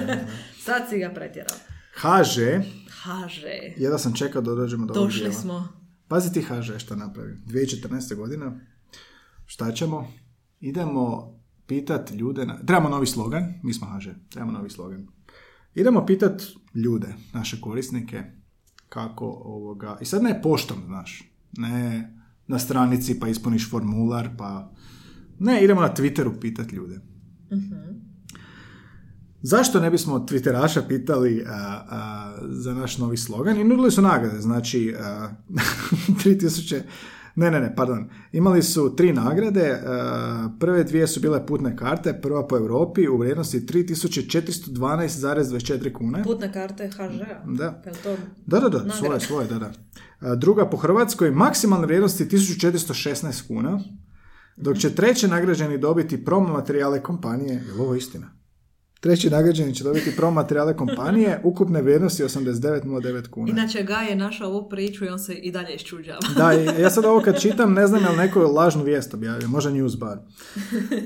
Sad si ga pretjerao. HŽ, HŽ. jedva sam čekao da dođemo do ovog Došli dijela. smo. Pazi ti HŽ šta napravi. 2014. godina, šta ćemo? Idemo pitat ljude, na... trebamo novi slogan, mi smo HŽ, trebamo novi slogan. Idemo pitat ljude, naše korisnike, kako ovoga, i sad ne poštom, znaš, ne na stranici pa ispuniš formular, pa ne, idemo na Twitteru pitat ljude. Zašto ne bismo Twitteraša pitali a, a, za naš novi slogan? I nudili su nagrade, znači a, 3000, ne, ne, ne, pardon. Imali su tri nagrade, a, prve dvije su bile putne karte, prva po Europi u vrijednosti 3412,24 kune. Putne karte HŽ-a. Da. To... Da, da, da, Nagrade. svoje, svoje, da, da. A, Druga po Hrvatskoj, maksimalne vrijednosti 1416 kuna, dok će treće nagrađeni dobiti promo materijale kompanije, je li ovo istina? Treći nagrađeni će dobiti promo materijale kompanije, ukupne vrijednosti 89,09 kuna. Inače, Gaj je našao ovu priču i on se i dalje iščuđava. Da, ja sad ovo kad čitam, ne znam je li neko lažnu vijest objavio, možda news bar.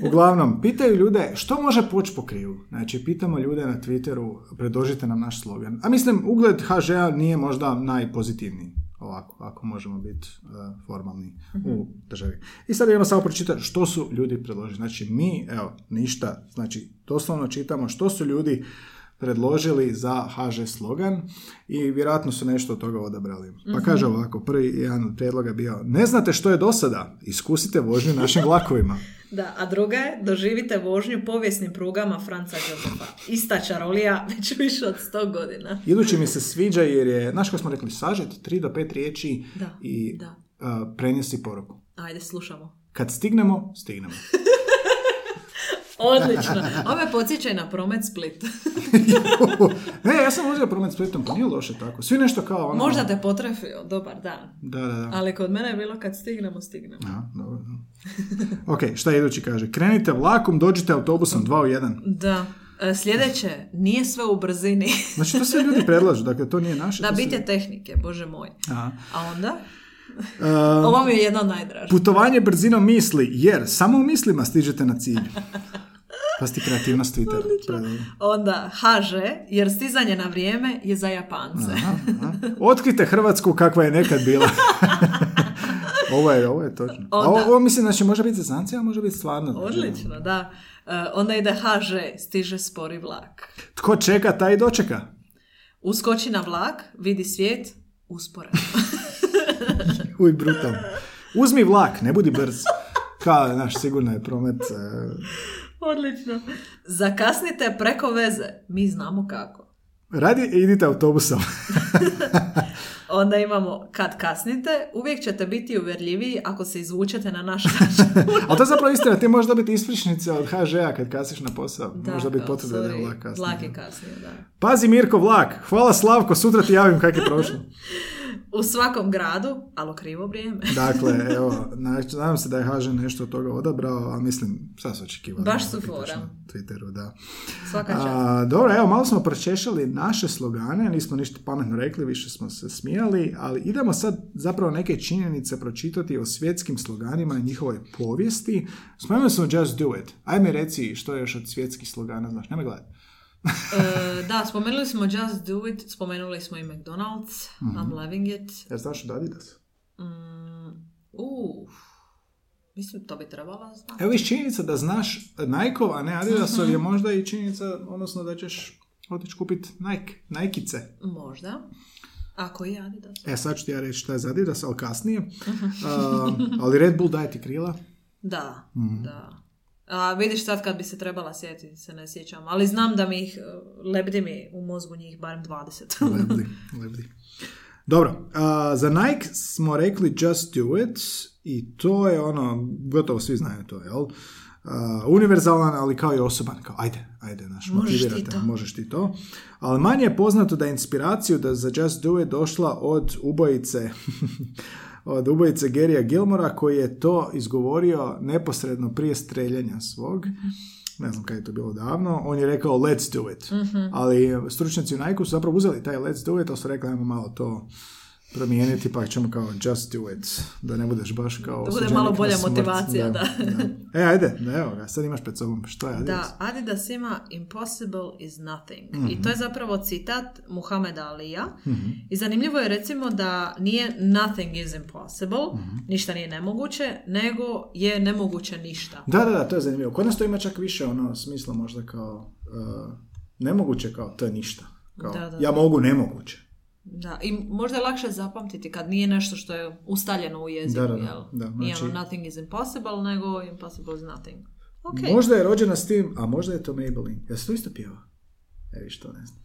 Uglavnom, pitaju ljude što može poći po krivu. Znači, pitamo ljude na Twitteru, predložite nam naš slogan. A mislim, ugled HŽ-a nije možda najpozitivniji, ovako, ako možemo biti uh, formalni u državi. I sad idemo samo pročitati što su ljudi predložili. Znači, mi, evo, ništa, znači, doslovno čitamo što su ljudi predložili za HŽ slogan i vjerojatno su nešto od toga odabrali. Pa kaže ovako, prvi jedan od prijedloga bio ne znate što je do sada, iskusite vožnju našim vlakovima. Da, a druga je, doživite vožnju povijesnim prugama Franca Josefa. Ista čarolija već više od 100 godina. Idući mi se sviđa jer je, znaš kako smo rekli, sažet, tri do pet riječi Da, i da. uh, prenesi poruku. Ajde, slušamo. Kad stignemo, stignemo. Odlično. Ovo me podsjeća i na promet Split. ne, ja sam uzeo promet Splitom, pa nije loše tako. Svi nešto kao ono... Možda te potrefio, dobar dan. Da, da, da. Ali kod mene je bilo kad stignemo, stignemo. Aha, dobro. ok, šta idući kaže? Krenite vlakom, dođite autobusom, dva u jedan. Da. E, Sljedeće, nije sve u brzini. Znači, to sve ljudi predlažu, dakle, to nije naše. Da, bit je tehnike, bože moj. Aha. A onda? Uh, Ovo mi je jedna od najdražih. Putovanje brzinom misli, jer samo u mislima stižete na cilj. Pa si kreativnost predobro. Onda HŽ, jer stizanje na vrijeme je za Japance. Aha, aha. Otkrite Hrvatsku kakva je nekad bila. ovo je, ovo je točno. A ovo, Onda- mislim, znači može biti za znance, a može biti stvarno. Odlično, da. E, onda ide HŽ, stiže spori vlak. Tko čeka, taj dočeka. Uskoči na vlak, vidi svijet, usporeno. Uj, brutalno. Uzmi vlak, ne budi brz. Kao, naš, sigurno je promet. e, Odlično. Zakasnite preko veze, mi znamo kako. Radi, idite autobusom. Onda imamo kad kasnite, uvijek ćete biti uvjerljiviji ako se izvučete na naš način. Ali to je zapravo istina, ti možeš dobiti ispričnice od HŽ-a kad kasiš na posao. Da, Može biti potvrda da je vlak kasnije. Vlak je kasnije, da. Pazi Mirko vlak, hvala Slavko, sutra ti javim kak je prošlo. U svakom gradu, ali u krivo vrijeme. Dakle, evo, znači, nadam se da je HŽ nešto od toga odabrao, a mislim, sad su očekivali. Baš su Pitaš fora. na Twitteru, da. Svaka čast. A, dobro, evo, malo smo pročešali naše slogane, nismo ništa pametno rekli, više smo se smijali, ali idemo sad zapravo neke činjenice pročitati o svjetskim sloganima i njihovoj povijesti. Spomenuli smo Just Do It. Ajme reci što je još od svjetskih slogana, znaš, nemoj gledati. E, da, spomenuli smo Just Do It, spomenuli smo i McDonald's, Mhm. I'm loving it. Ja znaš od Adidas? Mm, uh, mislim, to bi trebala znati. Evo viš činjenica da znaš Nike-ov, a ne Adidasov Mhm. je možda i činjenica, odnosno da ćeš otići kupiti Nike, Nike-ice. Možda. Ako i Adidas. E, sad ću ti ja reći šta je za Adidas, ali kasnije. Mhm. A, ali Red Bull daje ti krila. Da, Mhm. da. A vidiš sad kad bi se trebala sjetiti, se ne sjećam. Ali znam da mi ih, e, lebdi mi u mozgu njih barem 20. Lebdi, lebdi. Dobro, a, za Nike smo rekli just do it i to je ono, gotovo svi znaju to, jel? A, univerzalan, ali kao i osoban, kao ajde, ajde, naš, Možeš ti to. možeš ti to. Ali manje je poznato da je inspiraciju da za Just Do It došla od ubojice od ubojice Gerija Gilmora koji je to izgovorio neposredno prije streljanja svog. Ne znam kada je to bilo davno. On je rekao let's do it. Ali stručnjaci u Nike su zapravo uzeli taj let's do it, ali su rekli ajmo malo to promijeniti pa ćemo kao just do it. Da ne budeš baš kao Da bude malo bolja motivacija, da. E, ajde, da, evo ga, sad imaš pred sobom. Što je Adidas? Da, Adidas ima impossible is nothing. Mhm. I to je zapravo citat Muhameda Alija. I zanimljivo je recimo da nije nothing is impossible, Mhm. ništa nije nemoguće, nego je nemoguće ništa. Da, da, da, to je zanimljivo. Kod nas to ima čak više ono smisla možda kao uh, nemoguće kao to je ništa. Kao, Da, da, ja da. mogu nemoguće. Da, i možda je lakše zapamtiti kad nije nešto što je ustaljeno u jeziku, Da, da, da, jel? da, Nije znači- ono nothing is impossible, nego impossible is nothing. Ok, Možda je rođena s tim, a možda je to Maybelline. Ja se to isto pjeva? E, viš to ne znam.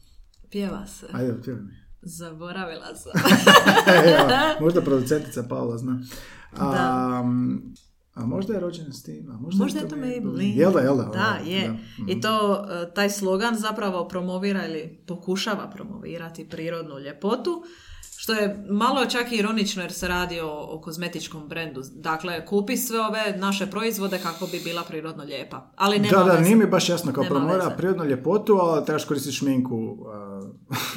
pjeva se. Ajde, pjevaj mi. Zaboravila sam. E, evo, možda producentica Paula zna. Da. A možda je rođena s tim, a možda, Možda je to Maybelline. Jel da, jel da? Da, ono, je. da. I to, e, taj slogan zapravo promovira ili pokušava promovirati prirodnu ljepotu, što je malo čak i ironično jer se radi o, o kozmetičkom brendu. Dakle, kupi sve ove naše proizvode kako bi bila prirodno lijepa. Ali nema Da, da, veze. nije mi baš jasno kao promovira prirodnu ljepotu, ali trebaš koristiti šminku.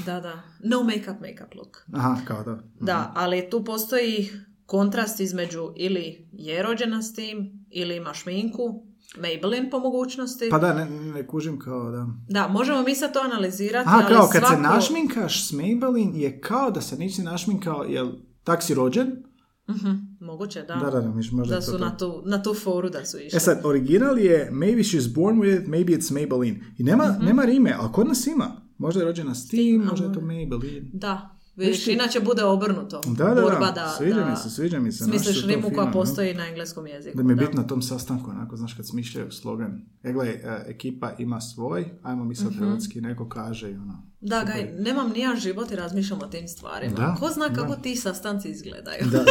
Da, da. No make-up, make-up look. aha, kao da. Da, ali tu postoji kontrast između ili je rođena s tim, ili ima šminku, Maybelline po mogućnosti. Pa da, ne, ne kužim kao da... Da, možemo mi sad to analizirati, Aha, ali kao kad svako... se našminkaš s Maybelline je kao da se nisi našminkao, jel tak si rođen? Mhm, moguće, da. Da, da, da, miš- možda Da su to. na tu, na tu foru da su išli. E sad, original je Maybe she's born with it, maybe it's Maybelline. I nema, Mhm. nema rime, ali kod nas ima. Možda je rođena s tim, a možda je to Maybelline. Da, Viš ti- inače bude obrnuto. Da, da, Borba da, sviđa mi se, sviđa mi se, Smisliš rimu fino, koja ne? postoji na engleskom jeziku. Da mi je bitno na tom sastanku, onako, znaš, kad smišljaju slogan. E, gledaj, e, ekipa ima svoj, ajmo mi sad hrvatski, neko kaže i ono. Da, gaj, nemam nijan život i razmišljam o tim stvarima. Da, Ko zna kako da. ti sastanci izgledaju? Da, da.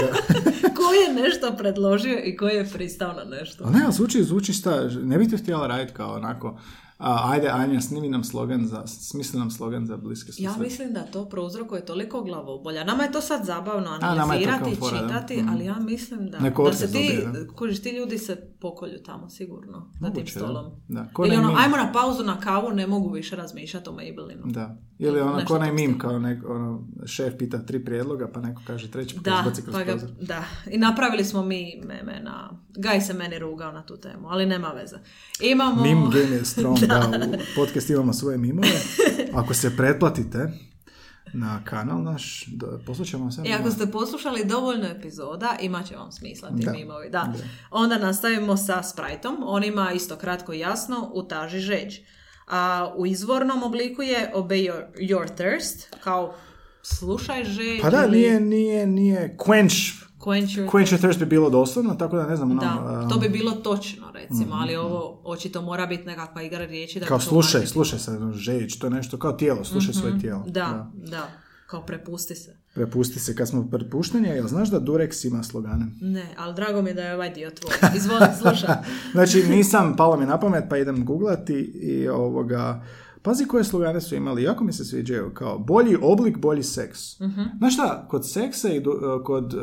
ko je nešto predložio i ko je pristao na nešto? Ali ne, zvuči, zvuči šta, ne bih te htjela raditi kao onako, a, ajde Anja, snimi nam slogan za, smisli nam slogan za bliske susrete. Ja mislim da to prouzrokuje toliko glavobolja. Nama je to sad zabavno analizirati, kao fora, da. čitati, Mhm. ali ja mislim da, Neko da se ti, kužiš, ti ljudi se pokolju tamo sigurno, na tim stolom. Da, ko Ili ono, ajmo na pauzu na kavu, ne mogu više razmišljati o Maybellinu. Da, Ili ono, ko onaj mim, kao nek, ono, šef pita tri prijedloga, pa neko kaže treći, pa Da, kroz pa ga, da. I napravili smo mi meme na... Gaj se meni rugao na tu temu, ali nema veze. Imamo... Mim game je strong, da, u podcast imamo svoje mimove. Ako se pretplatite na kanal naš, da, poslušajmo se. I ako ste poslušali dovoljno epizoda, imat će vam smisla ti Da. mimovi. Da. Onda nastavimo sa Spriteom. On ima isto kratko i jasno, utaži žeđ. A u izvornom obliku je Obey your, your thirst, kao slušaj žeđ Pa da, ili nije, nije, nije quench, quench your quench your thirst bi bilo doslovno, tako da ne znam, ono, Da, um, to bi bilo točno recimo, ali ovo očito mora biti nekakva igra riječi. Da kao slušaj, manje- slušaj sad, ono, žeđ, to je nešto kao tijelo, slušaj svoje tijelo. Mhm. Da, da, kao prepusti se. Prepusti se, kad smo prepušteni, jel znaš da Durex ima slogane? Ne, ali drago mi je da je ovaj dio tvoj. Izvoli, slušaj. Znači, nisam, palo mi na pamet, pa idem googlati i ovoga... Pazi koje slogane su imali, jako mi se sviđaju, kao bolji oblik, bolji seks. Mhm. Znaš šta, kod seksa i do- kod uh,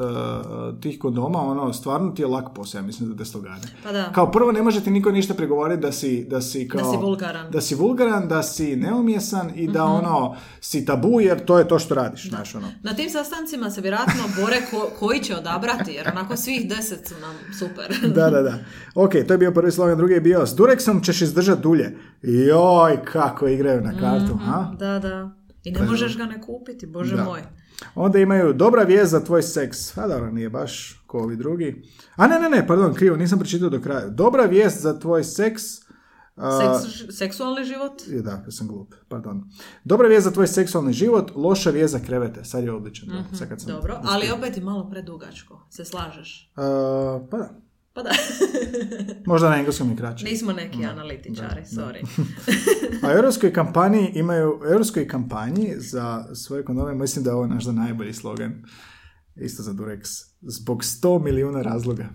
tih kondoma, ono, stvarno ti je lak posao, ja mislim da te slogane. Pa da. Kao prvo ne može ti niko ništa prigovoriti da si, da si kao... Da si vulgaran. Da si vulgaran, da si neumjesan i da ono, si tabu jer to je to što radiš, znaš ono. Na tim sastancima se vjerojatno bore ko- koji će odabrati, jer onako svih deset su nam super. Da, da, da. Ok, to je bio prvi slogan, drugi je bio s Durexom ćeš izdržati dulje. Joj, kako igraju na kartu, ha? Da, da. I ne možeš ga ne kupiti, bože Da. moj. Onda imaju dobra vijest za tvoj seks. A dobro, nije baš ko ovi drugi. A ne, ne, ne, pardon, krivo, nisam pročitao do kraja. Dobra vijest za tvoj seks. Seks- seksualni život? je, da, ja sam glup, pardon. Dobra vijest za tvoj seksualni život, loša vijest za krevete. Sad je odličan. sad kad sam Dobro, ali opet i malo predugačko. Se slažeš? A, pa da. Pa da. Možda na engleskom je kraće. Nismo neki analitičari, sorry. A u europskoj kampanji imaju, u europskoj kampanji za svoje kondome, mislim da je ovo naš najbolji slogan, isto za Durex, zbog 100 milijuna razloga.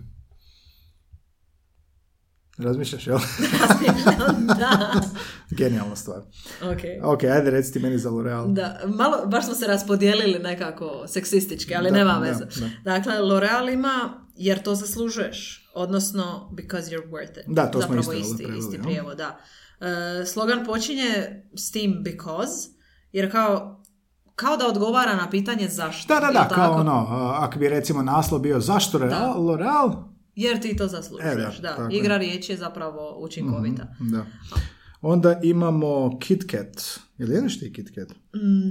Razmišljaš, jel? da. Genijalna stvar. Ok. Ok, ajde reci ti meni za L'Oreal. Da, malo, baš smo se raspodijelili nekako seksistički, ali Da, nema da, veze. da. Dakle, L'Oreal ima jer to zaslužuješ, odnosno because you're worth it. Da, to smo Zapravo jel, isti, preveli, isti jel? prijevod, da. E, slogan počinje s tim because, jer kao, kao da odgovara na pitanje zašto. Da, da, da, kao tako? ono, ako bi recimo naslov bio zašto L'Oreal, L'Oreal? Jer ti to zaslužuješ, E, da, da. Igra riječi je zapravo učinkovita. Da. Onda imamo KitKat. Jel jedeš ti KitKat?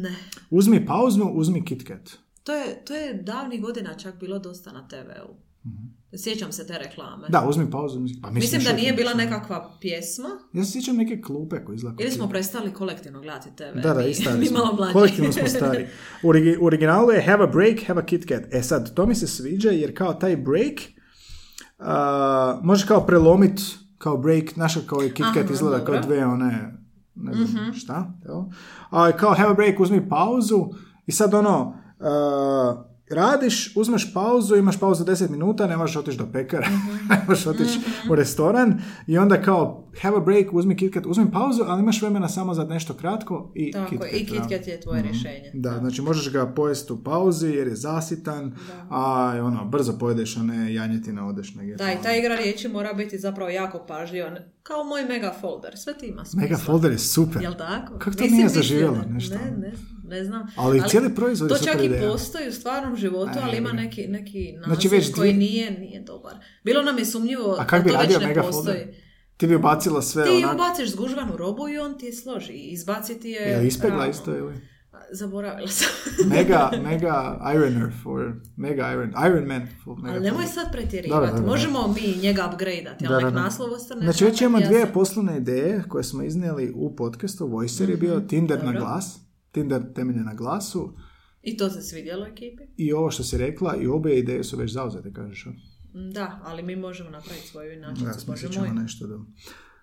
Ne. Uzmi pauznu, uzmi KitKat. To je, to je davnih godina čak bilo dosta na TV-u. Sjećam se te reklame. Da, uzmi pauzu. Pa Mislim da što- nije bila nekakva pjesma, Ja se sjećam neke klupe koje izgleda. kao ili smo prestali kolektivno gledati TV. Da, da, i stari smo. malo mlađi. Kolektivno smo stari. U origi- u originalu je have a break, have a KitKat. E sad, to mi se sviđa jer kao taj break uh, može kao prelomit kao break, naša kao je KitKat Aha, izgleda dobro. Kao dve one, ne znam šta, jel? A kao have a break, uzmi pauzu i sad ono, uh, radiš, uzmeš pauzu, imaš pauzu 10 minuta, ne možeš otići do pekara, ne možeš otići u restoran i onda kao have a break, uzmi KitKat, uzmi pauzu, ali imaš vremena samo za nešto kratko i Tako KitKat. i da. KitKat je tvoje rješenje. Da, znači možeš ga pojesti u pauzi jer je zasitan, a ono, brzo pojedeš, a ne janjetina odeš negdje. Da, i ta igra riječi mora biti zapravo jako pažljiva. Kao moj mega folder, sve ti ima smisla. Mega folder je super. Jel tako? Kako to nije zaživjelo da- nešto? Ne, ne, ne znam. Ali cijeli proizvod je To čak super i ideja. postoji u stvarnom životu, Aj, ali ima neki, neki naziv Znači već koji dvije- nije, nije dobar. Bilo nam je sumnjivo A kak da bi to već radio ne mega postoji. folder? Ti bi ubacila sve Ti onak... ubaciš zgužvanu robu i on ti je složi. Izbaciti je... Je li ispegla ravno. isto ili? Zaboravila sam. Mega, mega ironer for... Mega iron... Iron man for mega Ali nemoj sad pretjerivati. Da, da, da, da. Možemo mi njega upgradeati, ali nek naslov ostane. Znači već imamo dvije poslovne ideje koje smo iznijeli u podcastu. Voicer je bio Tinder na Mhm, dobro. glas. Tinder temeljen na glasu. I to se svidjelo ekipi. I ovo što si rekla, i obe ideje su već zauzete, kažeš. Da, ali mi možemo napraviti svoju inačicu, bože moj. nešto da...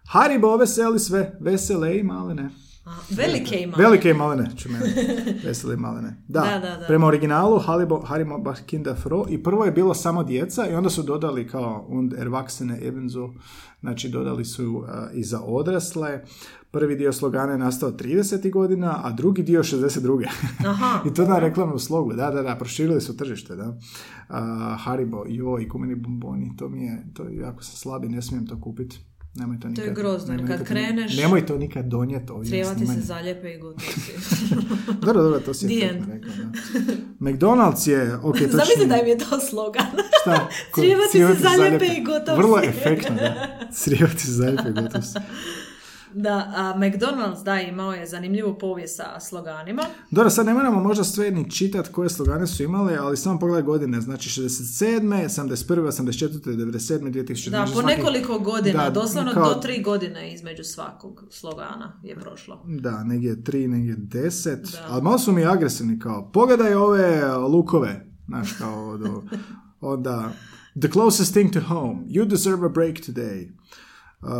Haribo veseli sve, vesele i malene. A, velike ima. Velike i malene, ću mene. Vesele i malene. Da, Da, da, da. prema originalu Haribo, Haribo baš Kinder Fro i prvo je bilo samo djeca i onda su dodali kao und erwachsene ebenso, znači dodali su uh, i za odrasle. Prvi dio slogana je nastao 30. godina, a drugi dio 62. Aha. I to na reklamnom slogu, da, da, da, proširili su tržište, da. Uh, Haribo, joj, kumeni bomboni, to mi je, to je jako sam slabi, ne smijem to kupiti. Nemoj to nikad. je grozno, nemoj kad nikad- kreneš- Nemoj to nikad donijeti ovdje na Crijeva ti se zaljepe i gotovo si. Dobro, dobro, to si je rekao, da. McDonald's je, ok, točno. Zamisli da im je to slogan. Šta? Ko- se crijeva zaljepe i gotov Vrlo efektno, da. Crijeva ti se zaljepe i gotov si. Da, a McDonald's, da, imao je zanimljivu povijest sa sloganima. Dobro, sad ne moramo možda sve ni čitati koje slogane su imali, ali samo pogledaj godine. Znači 67. 71. 84. 97. 2000. Da, znači po svaki- nekoliko godina, Da, doslovno kao- do tri godine između svakog slogana je prošlo. Da, negdje tri, negdje deset. Da. Ali malo su mi agresivni kao, pogledaj ove lukove. Znaš, kao od, onda, the closest thing to home, you deserve a break today. Uh,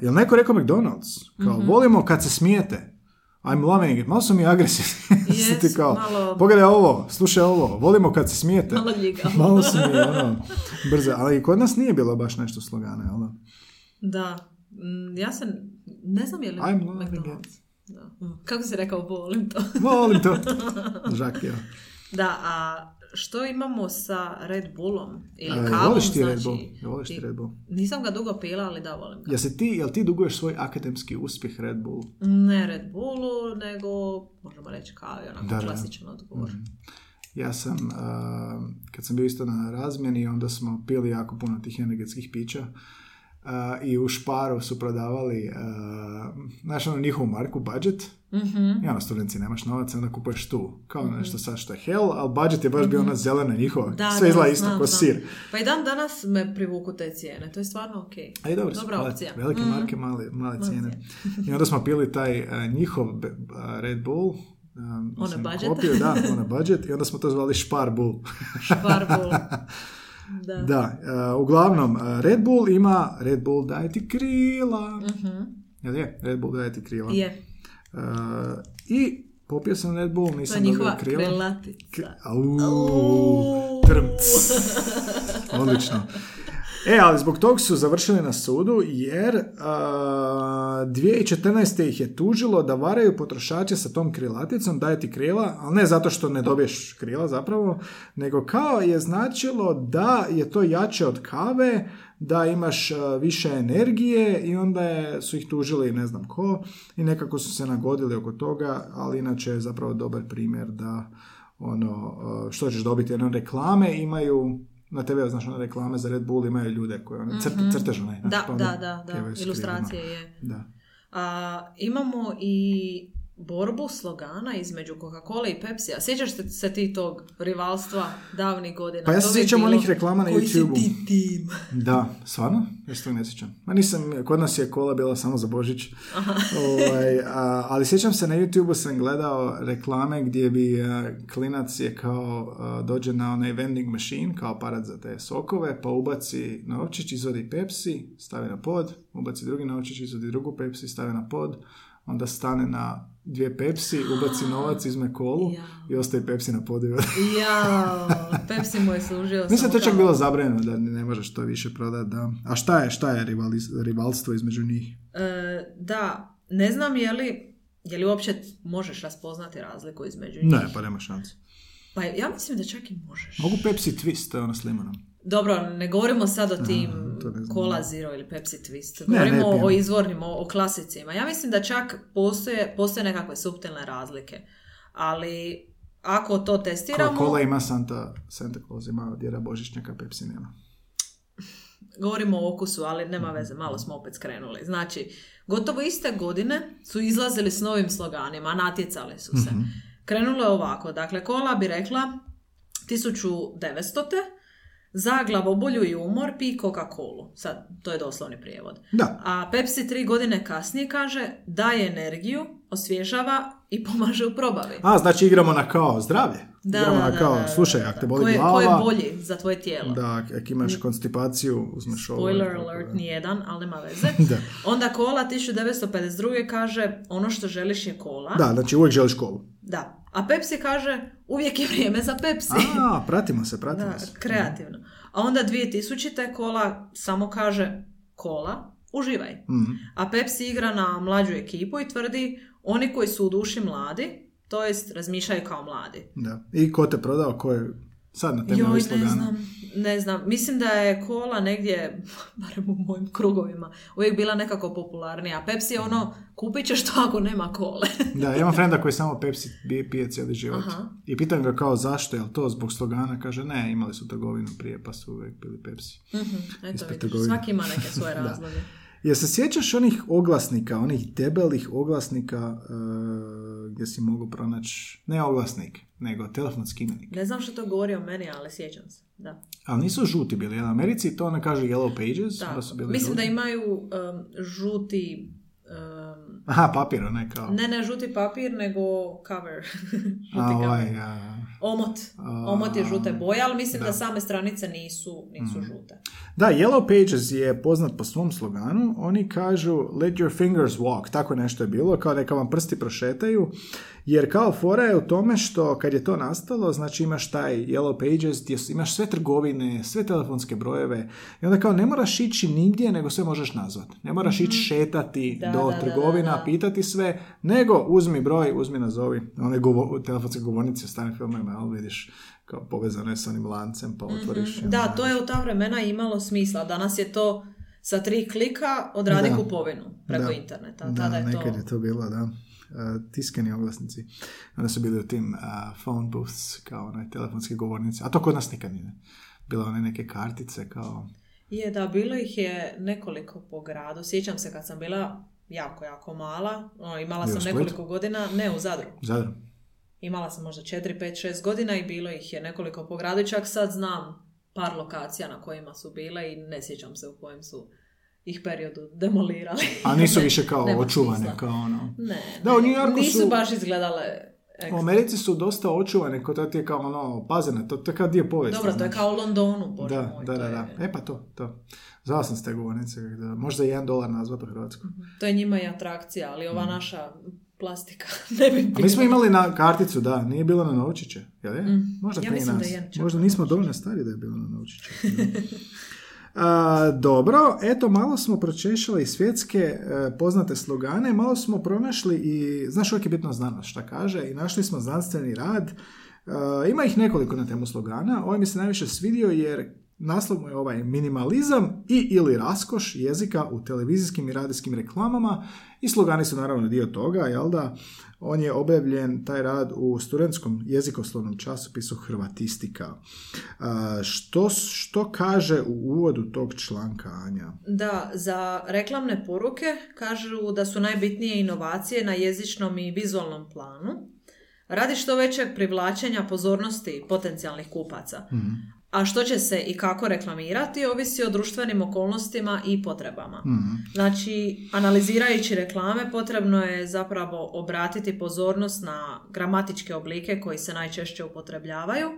jel neko rekao McDonald's? Kao, Mhm. volimo kad se smijete. I'm loving it. Malo su mi agresivni. Su ti Yes, kao, malo- pogledaj ovo, slušaj ovo, volimo kad se smijete. Malo ljigavo. Malo su mi, ono, brze. Ali i kod nas nije bilo baš nešto slogane, jel da? Da, Mm, ja sam, ne znam je li I'm McDonald's. Da. Kako si rekao, volim to. Volim to. Žak, ja. Da, a što imamo sa Red Bullom? Ili E, kavom, voliš ti znači, Red Bull? Voliš ti Red Bull? Nisam ga dugo pila, ali da, volim ga. Jel, se ti, jel ti duguješ svoj akademski uspjeh Red Bull? Ne Red Bullu, nego, možemo reći kavi, onako Da, da. klasičan odgovor. Ja sam, uh, kad sam bio isto na razmjeni, onda smo pili jako puno tih energetskih pića. I u Šparu su prodavali, uh, znaš ono njihovu marku Budget. Mhm. I ono, studenti nemaš novaca, onda kupuješ tu. Kao nešto sad što je hell, ali Budget je baš bio ona zelena njihova. Da, Sve da, izgleda isto, ko sir. Pa i dan danas me privuku te cijene, to je stvarno ok. A i dobro, Dobra opcija. velike Mhm. marke, male, male cijene. I onda smo pili taj uh, njihov uh, Red Bull. Um, On a sam budget. Kopio, da, on a budget. I onda smo to zvali Špar Bull. Špar Bull. Da. Da, uh, uglavnom, uh, Red Bull ima Red Bull daje ti krila. Mhm. Jel je? Red Bull daje ti krila. Je, Uh, I popio sam Red Bull, to je nisam dobio njihova krila. krelatica. Au, Au. trmc. Odlično. E, ali zbog tog su završili na sudu jer uh, 2014. ih je tužilo da varaju potrošače sa tom krilaticom, daje ti krila, ali ne zato što ne dobiješ krila zapravo, nego kao je značilo da je to jače od kave, da imaš više energije i onda je, su ih tužili ne znam ko i nekako su se nagodili oko toga, ali inače je zapravo dobar primjer da ono, što ćeš dobiti, jedno reklame imaju na TV, znaš, one reklame za Red Bull imaju ljude koje one, crt, crtež onaj, Da, pa onda da, da, da, s ilustracije je. Da. A, imamo i borbu slogana između Coca-Cola i Pepsi. Sjećaš se, se ti tog rivalstva davnih godina? Pa ja se To sjećam bilo, onih reklama na koji si ti tim? Da, stvarno? Ja se tog ne sjećam. Ma nisam, kod nas je kola bila samo za Božić. Ovaj, a, ali sjećam se na YouTubeu sam gledao reklame gdje bi a, klinac je kao a, dođe na onaj vending machine, kao aparat za te sokove, pa ubaci novčić, izvodi Pepsi, stavi na pod, ubaci drugi novčić, izvodi drugu Pepsi, stavi na pod, onda stane na dvije Pepsi, ubaci novac, izme kolu Ja. i ostaje Pepsi na podu. Ja, Pepsi mu je služio Mislim to čak bilo zabranjeno da ne možeš to više prodati, da. A šta je, šta je rivali- rivalstvo između njih? E, da, ne znam je li, je li uopće možeš raspoznati razliku između njih. Ne, pa nema šanse. Pa ja mislim da čak i možeš. Mogu Pepsi Twist, to je ono s limunom. Dobro, ne govorimo sad o tim ne. Cola Zero ili Pepsi Twist. Ne, ne Govorimo pijem. o izvornim, o, o klasicima. Ja mislim da čak postoje, postoje nekakve suptilne razlike. Ali ako to testiramo, Coca-Cola ima Santa, Santa Claus, ima djeda Božićnjaka, Pepsi nema. govorimo o okusu, ali nema veze, malo smo opet skrenuli. Znači, gotovo iste godine su izlazili s novim sloganima, natjecali su se. Krenulo je ovako, dakle, Cola bi rekla 1900. Za glavobolju i umor pi Coca-Colu. Sad, to je doslovni prijevod. Da, A Pepsi tri godine kasnije kaže daje energiju, osvježava i pomaže u probavi. a znači igramo na kao zdravlje. Da, igramo da, na kao, da, slušaj, ako te boli ko je, glava, Ko je bolji za tvoje tijelo? da, ako imaš konstipaciju, uzmeš ovo. Spoiler alert, da. nijedan, ali nema veze. Da. Onda kola 1952. kaže ono što želiš je kola. Da, znači uvijek želiš kolu. Da. A Pepsi kaže uvijek je vrijeme za Pepsi. A, pratimo se, pratimo Da, se. kreativno. A onda 2000. kola samo kaže kola, uživaj. Mhm. A Pepsi igra na mlađu ekipu i tvrdi oni koji su u duši mladi, to jest razmišljaju kao mladi. Da. I ko te prodao, ko je Sad na Joj, ovih ne znam, ne znam. Mislim da je kola negdje, barem u mojim krugovima, uvijek bila nekako popularnija. Pepsi je ono, kupit ćeš to ako nema kole. Da, imam frenda koji samo Pepsi pije, cijeli život. Aha. I pitam ga kao zašto, je li to zbog slogana? Kaže ne, imali su trgovinu prije pa su uvijek bili Pepsi. Mhm, Eto vidiš, svaki ima neke svoje razloge. Jel se sjećaš onih oglasnika, onih debelih oglasnika e, gdje si mogu pronaći, ne oglasnik, nego telefonski imenik. Ne znam što to govori o meni, ali sjećam se. Da. Ali nisu žuti bili, u Americi to ne kaže Yellow Pages, Da. su bili Mislim da žuti. imaju um, žuti... Aha, papir, ne kao... ne, ne žuti papir, nego cover. žuti A, cover. ovaj, a, Omot. A, Omot je žute boje, ali mislim da, da. Same stranice nisu, nisu žute. Da, Yellow Pages je poznat po svom sloganu. Oni kažu let your fingers walk, tako nešto je bilo, kao neka vam prsti prošetaju. Jer kao fora je u tome što kad je to nastalo, znači imaš taj Yellow Pages gdje imaš sve trgovine, sve telefonske brojeve i onda kao ne moraš ići nigdje nego sve možeš nazvat. Ne moraš ići šetati Mhm. Da, do da, trgovina, da, da. pitati sve, nego uzmi broj, uzmi nazovi. One govo, telefonske govornice u starim filmovima, jel vidiš, kao povezano je s onim lancem, pa otvoriš. i onda Da, to je u ta vremena imalo smisla. Danas je to sa tri klika odradi Da. kupovinu preko Da. interneta. Da, Tada je nekad to... je to bilo, da. Uh, tiskani oglasnici. Onda su bili u tim uh, phone booths, kao onaj telefonski govornici. A to kod nas nikad nije. Bilo one neke kartice kao... Je, da, bilo ih je nekoliko po gradu. Sjećam se kad sam bila jako, jako mala. ono, imala sam nekoliko godina, ne u Zadru. Zadru. Imala sam možda 4, 5, 6 godina i bilo ih je nekoliko po gradu. I čak sad znam par lokacija na kojima su bile i ne sjećam se u kojem su ih periodu demolirali. A nisu više kao Nema očuvane, smisla. kao ono... Ne, Da, u ne, New Yorku nisu su- baš izgledale U ekstra. Americi su dosta očuvane, kao ti je kao ono, pazene, to, to je kao dio povijesti. Dobro, to je znaš. kao u Londonu, bože Da, moj. da, da, je- da. E pa to, to. Zvao sam s te govornice, da, možda jedan dolar nazvat u Hrvatsku. To je njima i atrakcija, ali ova naša plastika ne bi Mm. A mi smo imali na karticu, da, nije bilo na novčiće, jel je? Možda Mm. Ja prije mislim da nas. je Možda nismo dovoljno stari da je bilo na novčiće. A, dobro, eto malo smo pročešali svjetske e, poznate slogane, malo smo pronašli i, znaš uvijek je bitno znanost šta kaže, i našli smo znanstveni rad. E, ima ih nekoliko na temu slogana, ovaj mi se najviše svidio jer naslov mu je ovaj minimalizam i ili raskoš jezika u televizijskim i radijskim reklamama i slogani su naravno dio toga, jel da? On je objavljen, taj rad, u studentskom jezikoslovnom časopisu Hrvatistika. Što, što kaže u uvodu tog članka, Anja? Da, za reklamne poruke kažu da su najbitnije inovacije na jezičnom i vizualnom planu, radi što većeg privlačenja pozornosti potencijalnih kupaca. A što će se i kako reklamirati ovisi o društvenim okolnostima i potrebama. Znači, analizirajući reklame potrebno je zapravo obratiti pozornost na gramatičke oblike koji se najčešće upotrebljavaju,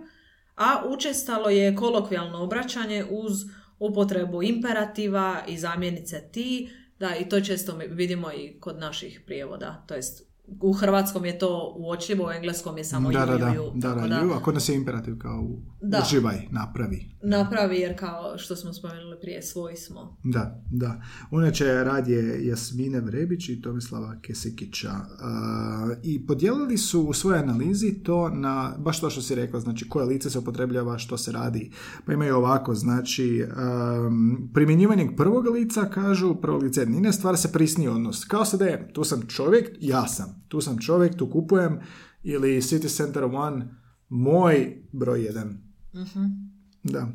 a učestalo je kolokvijalno obraćanje uz upotrebu imperativa i zamjenice ti, da i to često vidimo i kod naših prijevoda, to jest u hrvatskom je to uočljivo, u engleskom je samo da, you, da, da, you, da, da, da ju, a kod nas je imperativ kao Da. uživaj, napravi. napravi jer kao što smo spomenuli prije, svoji smo. Da, da. Uneče rad je Jasmine Vrebić i Tomislava Kesikića. Uh, I podijelili su u svojoj analizi to na, baš to što si rekla, znači koje lice se upotrebljava, što se radi. Pa imaju ovako, znači, um, primjenjivanjem prvog lica, kažu, prvo lice jednine, stvara se prisni odnos. Kao sada je, tu sam čovjek, ja sam. Tu sam čovjek, tu kupujem, ili City Center One, moj broj jedan. Da.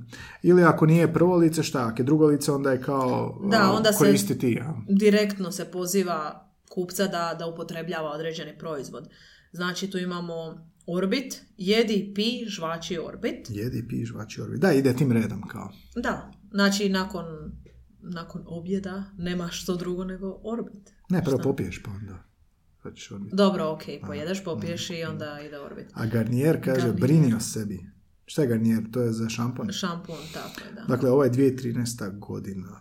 Ili ako nije prvo lice, šta? Ako je drugo lice, onda je kao Da, uh, onda se- koristi ti. Ja. direktno se poziva kupca da, da upotrebljava određeni proizvod. Znači tu imamo Orbit, jedi, pi, žvači Orbit. Jedi, pi, žvači, orbi. Da, ide tim redom kao. Da, znači nakon, nakon objeda nema što drugo nego Orbit. Ne, prvo popiješ pa onda. Hoćeš Orbit. Dobro, ok, pojedeš, popiješ i onda ide Orbit. A Garnier kaže, Garnier. brini o sebi. Šta je Garnier? To je za šampon. Šampun, tako je, da. Dakle, ovo je 2013. godina.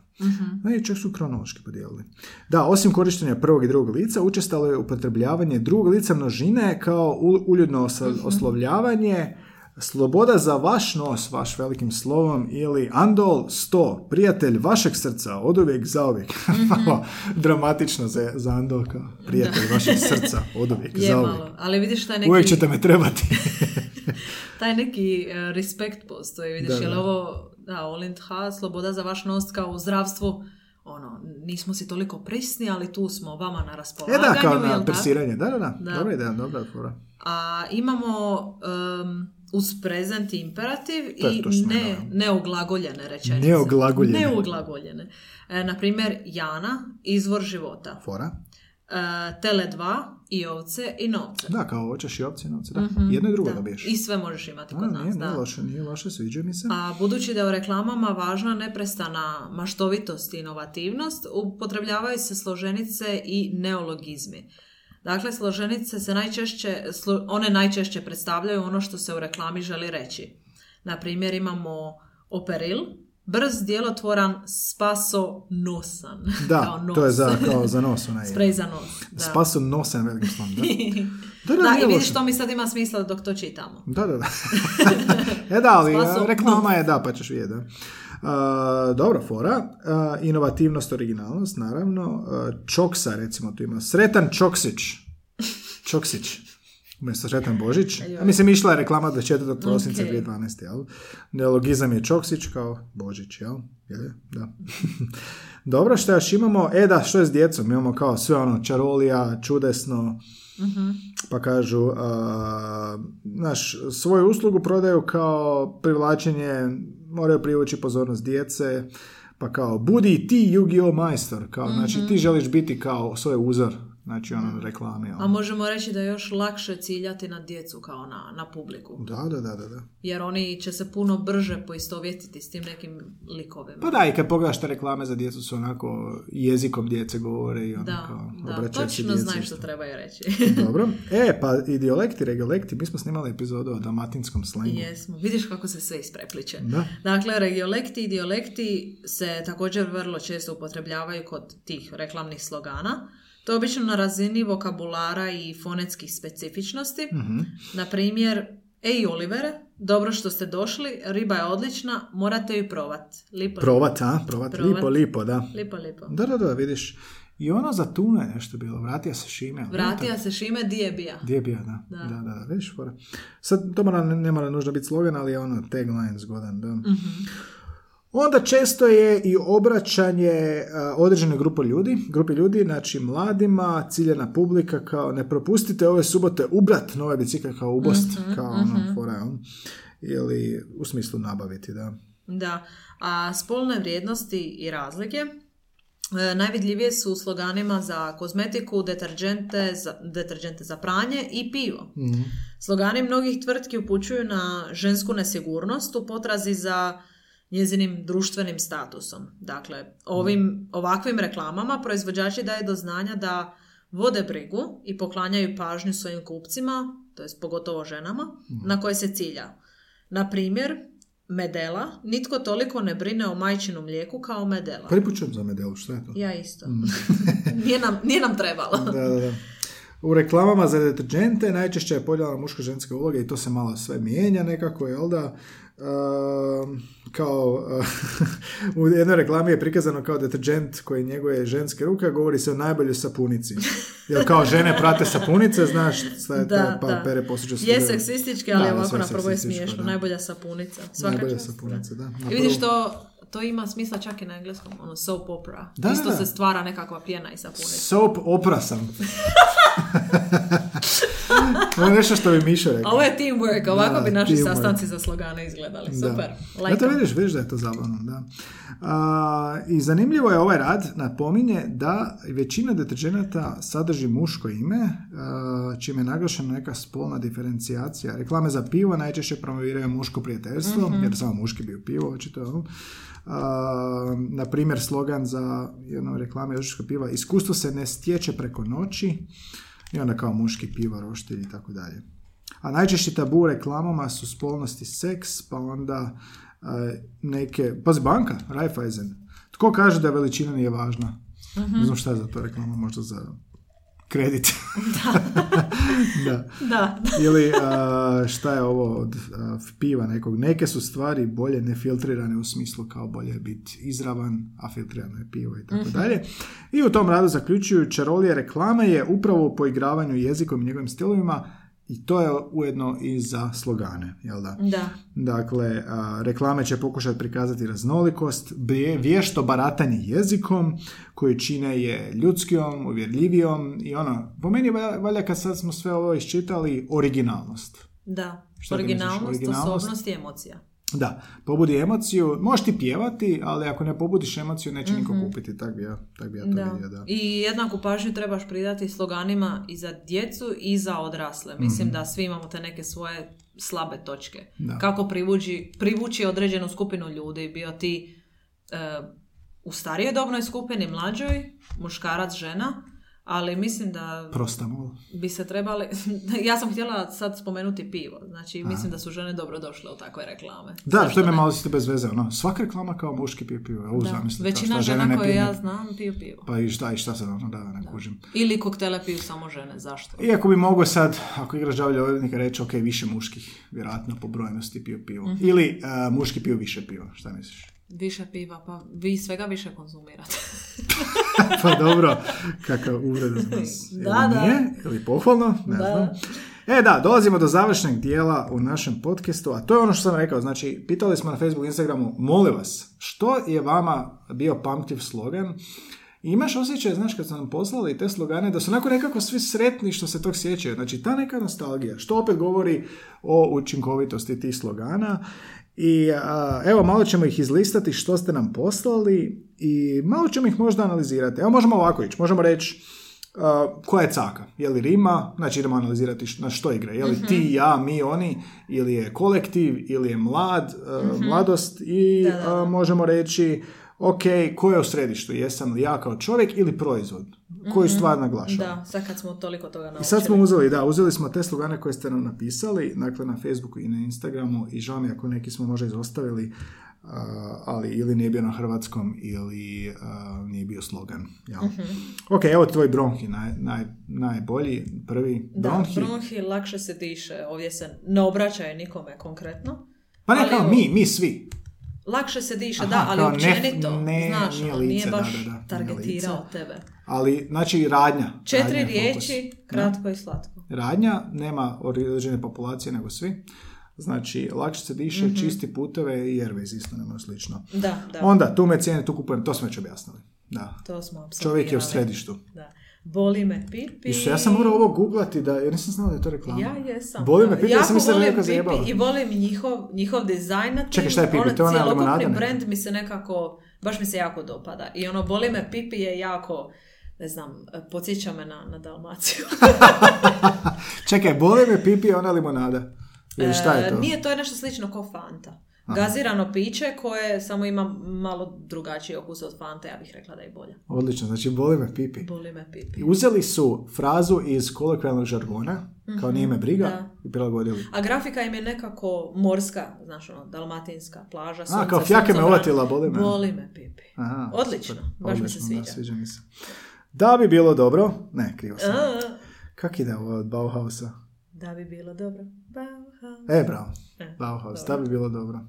Ne, čak su kronološki podijelili. Da, osim korištenja prvog i drugog lica, učestalo je upotrebljavanje drugog lica množine kao uljudno Mhm. oslovljavanje, sloboda za vaš nos, vaš velikim slovom, ili Andol 100, prijatelj vašeg srca, od uvijek za uvijek. Mhm. Malo dramatično za, za Andol kao prijatelj vašeg srca, od uvijek Je za uvijek. malo, ali vidiš taj neki, Uvijek ćete me trebati. taj neki e, respekt postoji, vidiš, Da, je li da. ovo, da, Olint H, sloboda za vaš nos kao u zdravstvu, ono, nismo si toliko prisni, ali tu smo vama na E raspolaganju, da, kao na persiranje. Da, da, da. Da. Dobra ideja, dobra. A imamo um, uz prezent imperativ To je i ne, neoglagoljene rečenice. Neoglagoljene. Neoglagoljene. E, na primjer, Jana, izvor života. Fora. E, tele 2 i ovce i novce. Da, kao hoćeš i opcije novce. Da. Jedno i drugo Da. dobiješ. I sve možeš imati A, kod nije, nas. nije Da. loše, nije loše, sviđa mi se. A budući da je u reklamama važna neprestana maštovitost i inovativnost, upotrebljavaju se složenice i neologizmi. Dakle, složenice se najčešće, one najčešće predstavljaju ono što se u reklami želi reći. Na primjer, imamo operil, brz, djelotvoran, spasonosan. Da, nos. to je za, kao za nos. Onaj, Sprej za nos. Da. Spaso nosen velikim slom, da. Da, da, Da, i vidiš, loše. to mi sad ima smisla dok to čitamo. Da, da, da. e da, ali Spaso reklama je da, pa ćeš vidjeti. Da. A, dobra fora. A, inovativnost, originalnost, naravno. A, čoksa, recimo, tu ima. Sretan Čoksić. Čoksić. Umjesto Sretan Božić. A mislim, išla je reklama 24. prosinca Ok. 2012. Jel? Neologizam je Čoksić kao Božić, jel? Jel je? Da. Dobro, što još imamo? E da, što je s djecom? Imamo kao sve ono, čarolija, čudesno, pa kažu, a, znaš, svoju uslugu prodaju kao privlačenje, moraju privući pozornost djece, pa kao, budi ti Yu-Gi-Oh! majstor, kao, znači ti želiš biti kao svoj uzor, znači ono reklame. A Ono. možemo reći da je još lakše ciljati na djecu kao na, na publiku. Da, da, da, da. Jer oni će se puno brže poistovjetiti s tim nekim likovima. Pa da, i kad pogledaš te reklame za djecu su onako jezikom djece govore i ono da, kao da, točno isto. što treba je reći. Dobro. E, pa i dijalekti, regiolekti, mi smo snimali epizodu o dalmatinskom slengu. Jesmo. Vidiš kako se sve isprepliče. Da. Dakle, regiolekti i dijalekti se također vrlo često upotrebljavaju kod tih reklamnih slogana. To je obično na razini vokabulara i fonetskih specifičnosti. Mhm. Na primjer, Ej Olivere, dobro što ste došli, riba je odlična, morate ju provat. Lipo, Provat, a? Provat, Provat. lipo, lipo, da. lipo, lipo. Da, da, da, vidiš. I ono za tune je nešto bilo, vratio se Šime. Vratija se Šime, di je bija? Gdje je bio, da. Da. Da, da, da, vidiš, fora. Sad, to mora, ne mora nužno biti slogan, ali je ono tagline zgodan, da. Mhm. Onda često je i obraćanje a, određene grupe ljudi, grupi ljudi, znači mladima, ciljena publika, kao ne propustite ove subote ubrat nove bicikle kao ubost, Mhm, kao ono, fora, jel? ili u smislu nabaviti, da. Da, a spolne vrijednosti i razlike e, najvidljivije su u sloganima za kozmetiku, deterđente za, deterđente za pranje i pivo. Mhm. Slogani mnogih tvrtki upućuju na žensku nesigurnost u potrazi za njezinim društvenim statusom. Dakle, ovim ovakvim reklamama proizvođači daje do znanja da vode brigu i poklanjaju pažnju svojim kupcima, to jest pogotovo ženama, na koje se cilja. Na primjer, Medela, nitko toliko ne brine o majčinom mlijeku kao Medela. Prvi čujem za medelu, što je to? Ja isto. nije, nam, nije nam trebalo. Da, da, da. U reklamama za deterđente najčešće je podjela muško-ženske uloge i to se malo sve mijenja nekako, jel da? Ehm, kao u jednoj reklami je prikazano kao deterđent koji njeguje ženske ruke, govori se o najboljoj sapunici. Jer kao žene prate sapunice, znaš, šta je to, Da, pa da. pere posuđe Je seksistički, ali Da, da, ovako na prvo je smiješno. da. Najbolja sapunica. Svaka Najbolja čast, sapunica, da. Na I vidiš to, to ima smisla čak i na engleskom, ono soap opera. Da, Isto da. se stvara nekakva pjena i sapunica. Soap opera sam. Ovo je nešto što bi Mišo rekao. Ovo je teamwork, ovako Da, bi naši teamwork. sastanci za slogane izgledali. Super. Da. Like Eto them. vidiš, vidiš da je to zabavno, da. A, I zanimljivo je ovaj rad, napominje da većina deterđenata sadrži muško ime, a, čime je naglašena neka spolna diferencijacija. Reklame za pivo najčešće promoviraju muško prijateljstvo, jer samo muški bi pivo, očito. A, na primjer, slogan za jednu reklame piva, iskustvo se ne stječe preko noći, i onda kao muški piva, roštilj i tako dalje. A najčešći tabu u reklamama su spolnost i seks, pa onda e, neke... Pazi, banka, Raiffeisen. Tko kaže da veličina nije važna? Ne znam šta je za to reklama, možda za kredit. da. Da. Ili a, šta je ovo od a, piva nekog. Neke su stvari bolje nefiltrirane u smislu kao bolje je biti izravan, a filtrirano je pivo i tako dalje. I u tom radu zaključuju čarolije reklame je upravo u poigravanju jezikom i njegovim stilovima i to je ujedno i za slogane, jel da? Da. Dakle, a, reklame će pokušati prikazati raznolikost, vješto baratanje jezikom, koji čine je ljudskijom, uvjerljivijom i ono, po meni valja, kad sad smo sve ovo iščitali, originalnost. Da. Šta? Originalnost, Originalnost? osobnost i emocija. Da, pobudi emociju, možeš ti pjevati, ali ako ne pobudiš emociju, neće niko kupiti, tak bi ja, tak bi ja to Da. vidio, da. I jednaku pažnju trebaš pridati sloganima i za djecu i za odrasle. Mislim da svi imamo te neke svoje slabe točke. Mhm. Da. Kako privući, privući određenu skupinu ljudi, bio ti e, u starijoj dobnoj skupini, mlađoj, muškarac, žena, ali mislim da Prosta malo. bi se trebali... ja sam htjela sad spomenuti pivo. Znači, mislim da su žene dobro došle u takve reklame. Da, Zašto to je me malo isto bez veze, ono, svaka reklama kao muški pije pivo, evo Da. zamisli, kao Većina žena koje ja znam piju pivo. Pa i šta, i šta sad, ono, da, ne kužim. Ili koktele piju samo žene. Zašto? Iako bi mogao sad, ako igraš đavolja odvjetnika, reći, ok, više muških, vjerojatno po brojnosti piju pivo. Mhm. Ili uh, muški piju više piva, šta misliš? Više piva, pa vi svega više konzumirate. pa dobro, kakav uvreda za nas. Da, ili da. Nije, ili pohvalno, ne Da. znam. E da, dolazimo do završnog dijela u našem podcastu, a to je ono što sam rekao, znači, pitali smo na Facebook, Instagramu, molim vas, što je vama bio pamtljiv slogan? I imaš osjećaj, znaš, kad su nam poslali te slogane, da su onako nekako svi sretni što se tog sjećaju. Znači, ta neka nostalgija, što opet govori o učinkovitosti tih slogana. I a, evo, malo ćemo ih izlistati što ste nam poslali i malo ćemo ih možda analizirati. Evo, možemo ovako ići, možemo reći a, koja je caka? Je li rima? Znači idemo analizirati na što igra. Je li ti, ja, mi, oni? Ili je kolektiv? Ili je mlad? a, Mladost? I Da, da, možemo reći ok, ko je u središtu? Jesam li ja kao čovjek ili proizvod? Koju stvar naglašava? Da, sad kad smo toliko toga naučili. I sad smo uzeli, da, uzeli smo te slogane koje ste nam napisali, dakle na Facebooku i na Instagramu i žao mi ako neki smo možda izostavili, a, ali ili nije bio na hrvatskom ili a, nije bio slogan. Jel? Mhm. Ok, evo tvoj bronhi, naj, naj, najbolji, prvi Da, bronhi. bronhi lakše se diše. Ovdje se ne obraćaju nikome konkretno. Pa ne ali kao mi, mi svi. Lakše se diše, Aha, da, ali kao ne- općenito. ne- znaš, nije lice, nije da, baš da, da, nije targetirao lice. tebe. Ali, znači, radnja. Četiri Radnja je fokus. riječi, kratko i slatko. radnja, nema određene populacije nego svi. Znači, lakše se diše, Mhm. čisti puteve i Airways isto nema slično. Da, da, Onda, tu me cijene, tu kupujem, to smo već objasnili. Da. to smo. Čovjek je u središtu. Da. Boli me pipi. Isto, ja sam morao ovo googlati, da, jer nisam znao da je to reklama. Ja jesam. Boli me pipi, ja sam mislio da volim neko zajebava. pipi i volim njihov, njihov dizajn na tim. Čekaj, šta je pipi? Ono, To je ona limonada brand mi se nekako, baš mi se jako dopada. I ono, boli me pipi je jako, ne znam, podsjeća me na, na Dalmaciju. Čekaj, boli me pipi je ona limonada. Ili šta je to? E, Nije, to je nešto slično kao Fanta. Gazirano piće koje samo ima malo drugačiji okus od Fante, ja bih rekla da je bolja. Odlično, znači boli me pipi. Boli me pipi. I uzeli su frazu iz kolokvijalnog žargona, kao nije me briga, Mhm, da. i prilagodili. A grafika im je nekako morska, znaš ono, dalmatinska plaža, sunce, kao fjake me uvatila, boli me. Boli me pipi. Aha, Odlično, super. baš mi se Odlično, sviđa. Da, sviđa mi se. Da bi bilo dobro, ne, krivo sam. A, Kak ide ovo od Bauhausa? Da bi bilo dobro. Bauhaus. E, bravo. E, Bauhaus, da dobro. bi bilo dobro.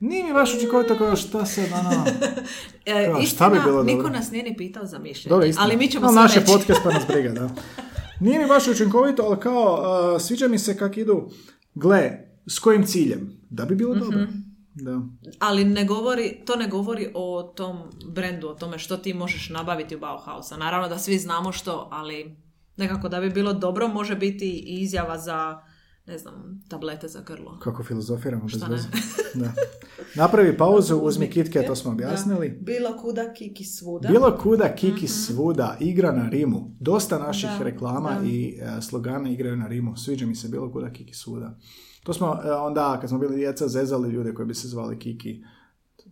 Nije mi baš učinkovito kao šta sad, ono... E, Kao, šta bi bilo niko dobro? nas nije ni pitao za mišljenje, Dobro, istina. ali mi ćemo Ali sve naš je reći. podcast pa nas briga, da. Nije mi baš učinkovito, ali kao, uh, sviđa mi se kak idu, gle, s kojim ciljem? Da bi bilo dobro. Mhm. Da. Ali ne govori, to ne govori o tom brendu, o tome što ti možeš nabaviti u Bauhausa. Naravno da svi znamo što, ali nekako da bi bilo dobro može biti i izjava za, ne znam, tablete za grlo. Kako filozofiramo bez Šta ne? veze. Da. Napravi pauzu, uzmi kitke, to smo Da. objasnili. Bilo kuda, kiki svuda. Bilo kuda, kiki svuda, igra na rimu. Dosta naših Da, reklama da. i e, slogana igraju na rimu. Sviđa mi se bilo kuda, kiki svuda. To smo e, onda, kad smo bili djeca, zezali ljude koji bi se zvali kiki.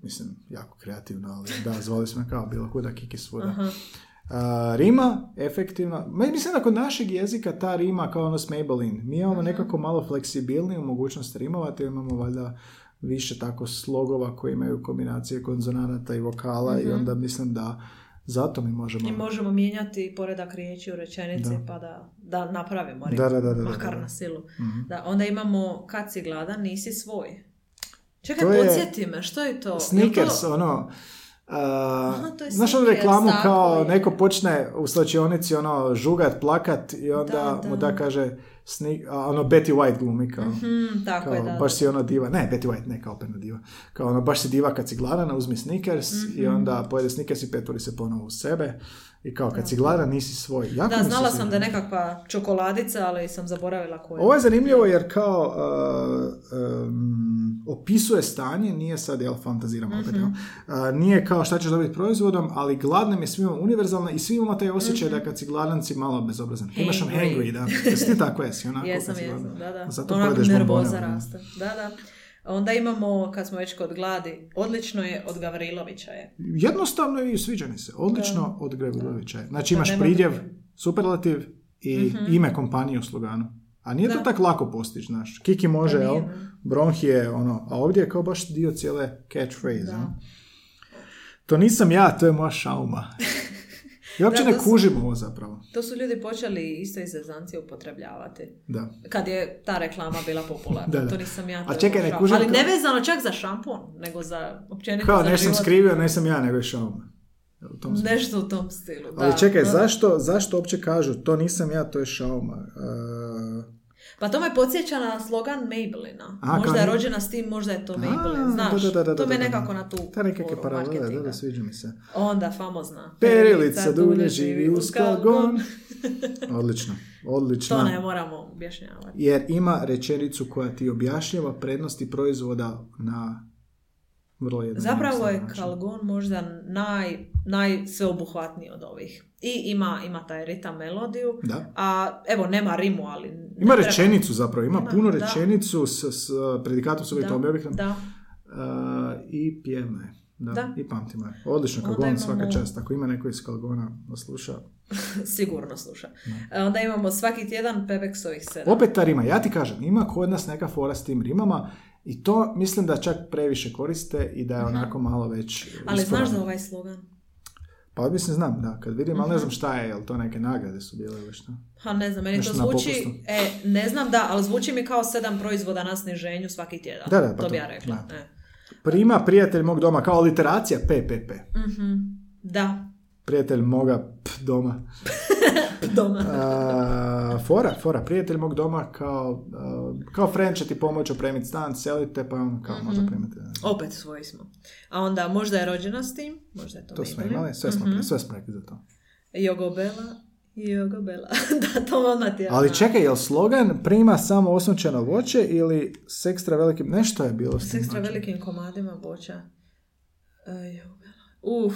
Mislim, jako kreativno, ali da, zvali smo kao bilo kuda, kiki svuda. Aha. Rima, efektivna. Ma, Mislim da kod našeg jezika ta rima kao ono s Maybelline. Mi imamo nekako malo fleksibilniju mogućnost rimovati, imamo valjda više tako slogova koji imaju kombinacije konzonanata i vokala i onda mislim da zato mi možemo... I možemo mijenjati poredak riječi u rečenici Da. pa da, da napravimo rimu, da, da, makar da. na silu. Mhm. Da, onda imamo kad si gladan, nisi svoj. Čekaj, je podsjeti me, što je to? Snickers, to- ono... a, to je znaš Snickers, reklamu kao je. neko počne u slačionici ono žugat, plakat i onda Da, mu da. kaže sni- ono Betty White glumi kao, Hmm, tako kao je, da. baš si ono diva, ne Betty White, ne kao operna diva, kao ono baš si diva kad si gladana, uzmi Snickers i Mhm. onda pojede Snickers i petvori se ponovo u sebe i kao kad si gladan nisi svoj. Jako Da, znala sam da je nekakva čokoladica, ali sam zaboravila koja. Ovo je zanimljivo jer kao uh, um, opisuje stanje, nije sad, jel, fantaziram opet, Mhm. jel? Uh, nije kao šta ćeš dobiti proizvodom, ali gladnim je svima univerzalna i svi imamo taj osjećaj da kad si gladan si malo bezobrazan. Imaš on. Hangry. da. Jesi ti tako jesi, onako Jesam, jesam, da, da. Zato Onako nervoza raste. Da, da. Onda imamo, kad smo već kod gladi, odlično je od Gavrilovića je. Jednostavno i sviđa mi se. Odlično od Gregorovića. Znači Da, imaš pridjev, druge. superlativ i ime kompanije u sloganu. A nije to. Da. tako lako postići, znaš. Kiki može, Pa jel? Bronhi je ono, a ovdje je kao baš dio cijele catchphrase. Da. To nisam ja, to je moja šauma. Ja uopće ne to kužim ovo zapravo. To su ljudi počeli isto iz zezancije upotrebljavati. Da. Kad je ta reklama bila popularna. Da, da. To nisam ja. A to čekaj, ne kužim Ali kao- nevezano čak za šampon, nego za općenito Kao za nešto sam skrivio, nisam ja, nego je. Jel, u tom? Nešto u tom stilu, da. Ali čekaj, zašto, zašto uopće kažu to nisam ja, to je šauma? Uh, Pa to me podsjeća na slogan Maybellina. A, možda je rođena s tim, možda je to Maybelline, znaš. da, da, da, da, to me nekako na tu Ta nekakve paralele, da, da, sviđa mi se. Onda famozna. Perilica dulje živi uz kalgon. Odlično, odlično. To ne moramo objašnjavati. Jer ima rečenicu koja ti objašnjava prednosti proizvoda na vrlo Zapravo je način. kalgon možda naj, najsveobuhvatniji od ovih. I ima, ima taj ritam melodiju. Da. A evo, nema rimu, ali... Ima treba- rečenicu zapravo, ima, Ima, puno da. rečenicu s, s predikatom s uvijek Da, da. Uh, i pjevno je. Da, Da. i pamtimo je. Odlično, Kalgon, imamo- svaka čast. Ako ima neko iz Kalgona da sluša. Sigurno sluša. E, Onda imamo svaki tjedan Pepeksovih sedam. Opet ta rima, ja ti kažem, ima kod nas neka fora s tim rimama i to mislim da čak previše koriste i da je onako malo već Mhm. Ali znaš za ovaj slogan? Pa mislim znam, da, kad vidim, Mhm. ali ne znam šta je, jel to neke nagrade su bile ili šta. Ha, ne znam, meni Nešto to zvuči, e, ne znam da, ali zvuči mi kao sedam proizvoda na sniženju svaki tjedan. Da, da, pa to bi to, ja rekla. da. E. Prima prijatelj mog doma, kao literacija PPP. Mhm. Da, Prijatelj moga p, doma. doma. A, fora, fora, prijatelj mog doma kao, a, kao friend će ti pomoći opremiti stan, selite, pa on kao može opremiti. Opet svoji smo. A onda možda je rođena s tim, možda je to To smo imali, sve smo, Mhm. sve smo rekli za to. Jogobela, Jogobela. da, to odmah ti Ali ona- čekaj, jel slogan prima samo osunčeno voće ili s ekstra velikim, nešto je bilo s S ekstra voćem. velikim komadima voća. E, Jogobela. Uf.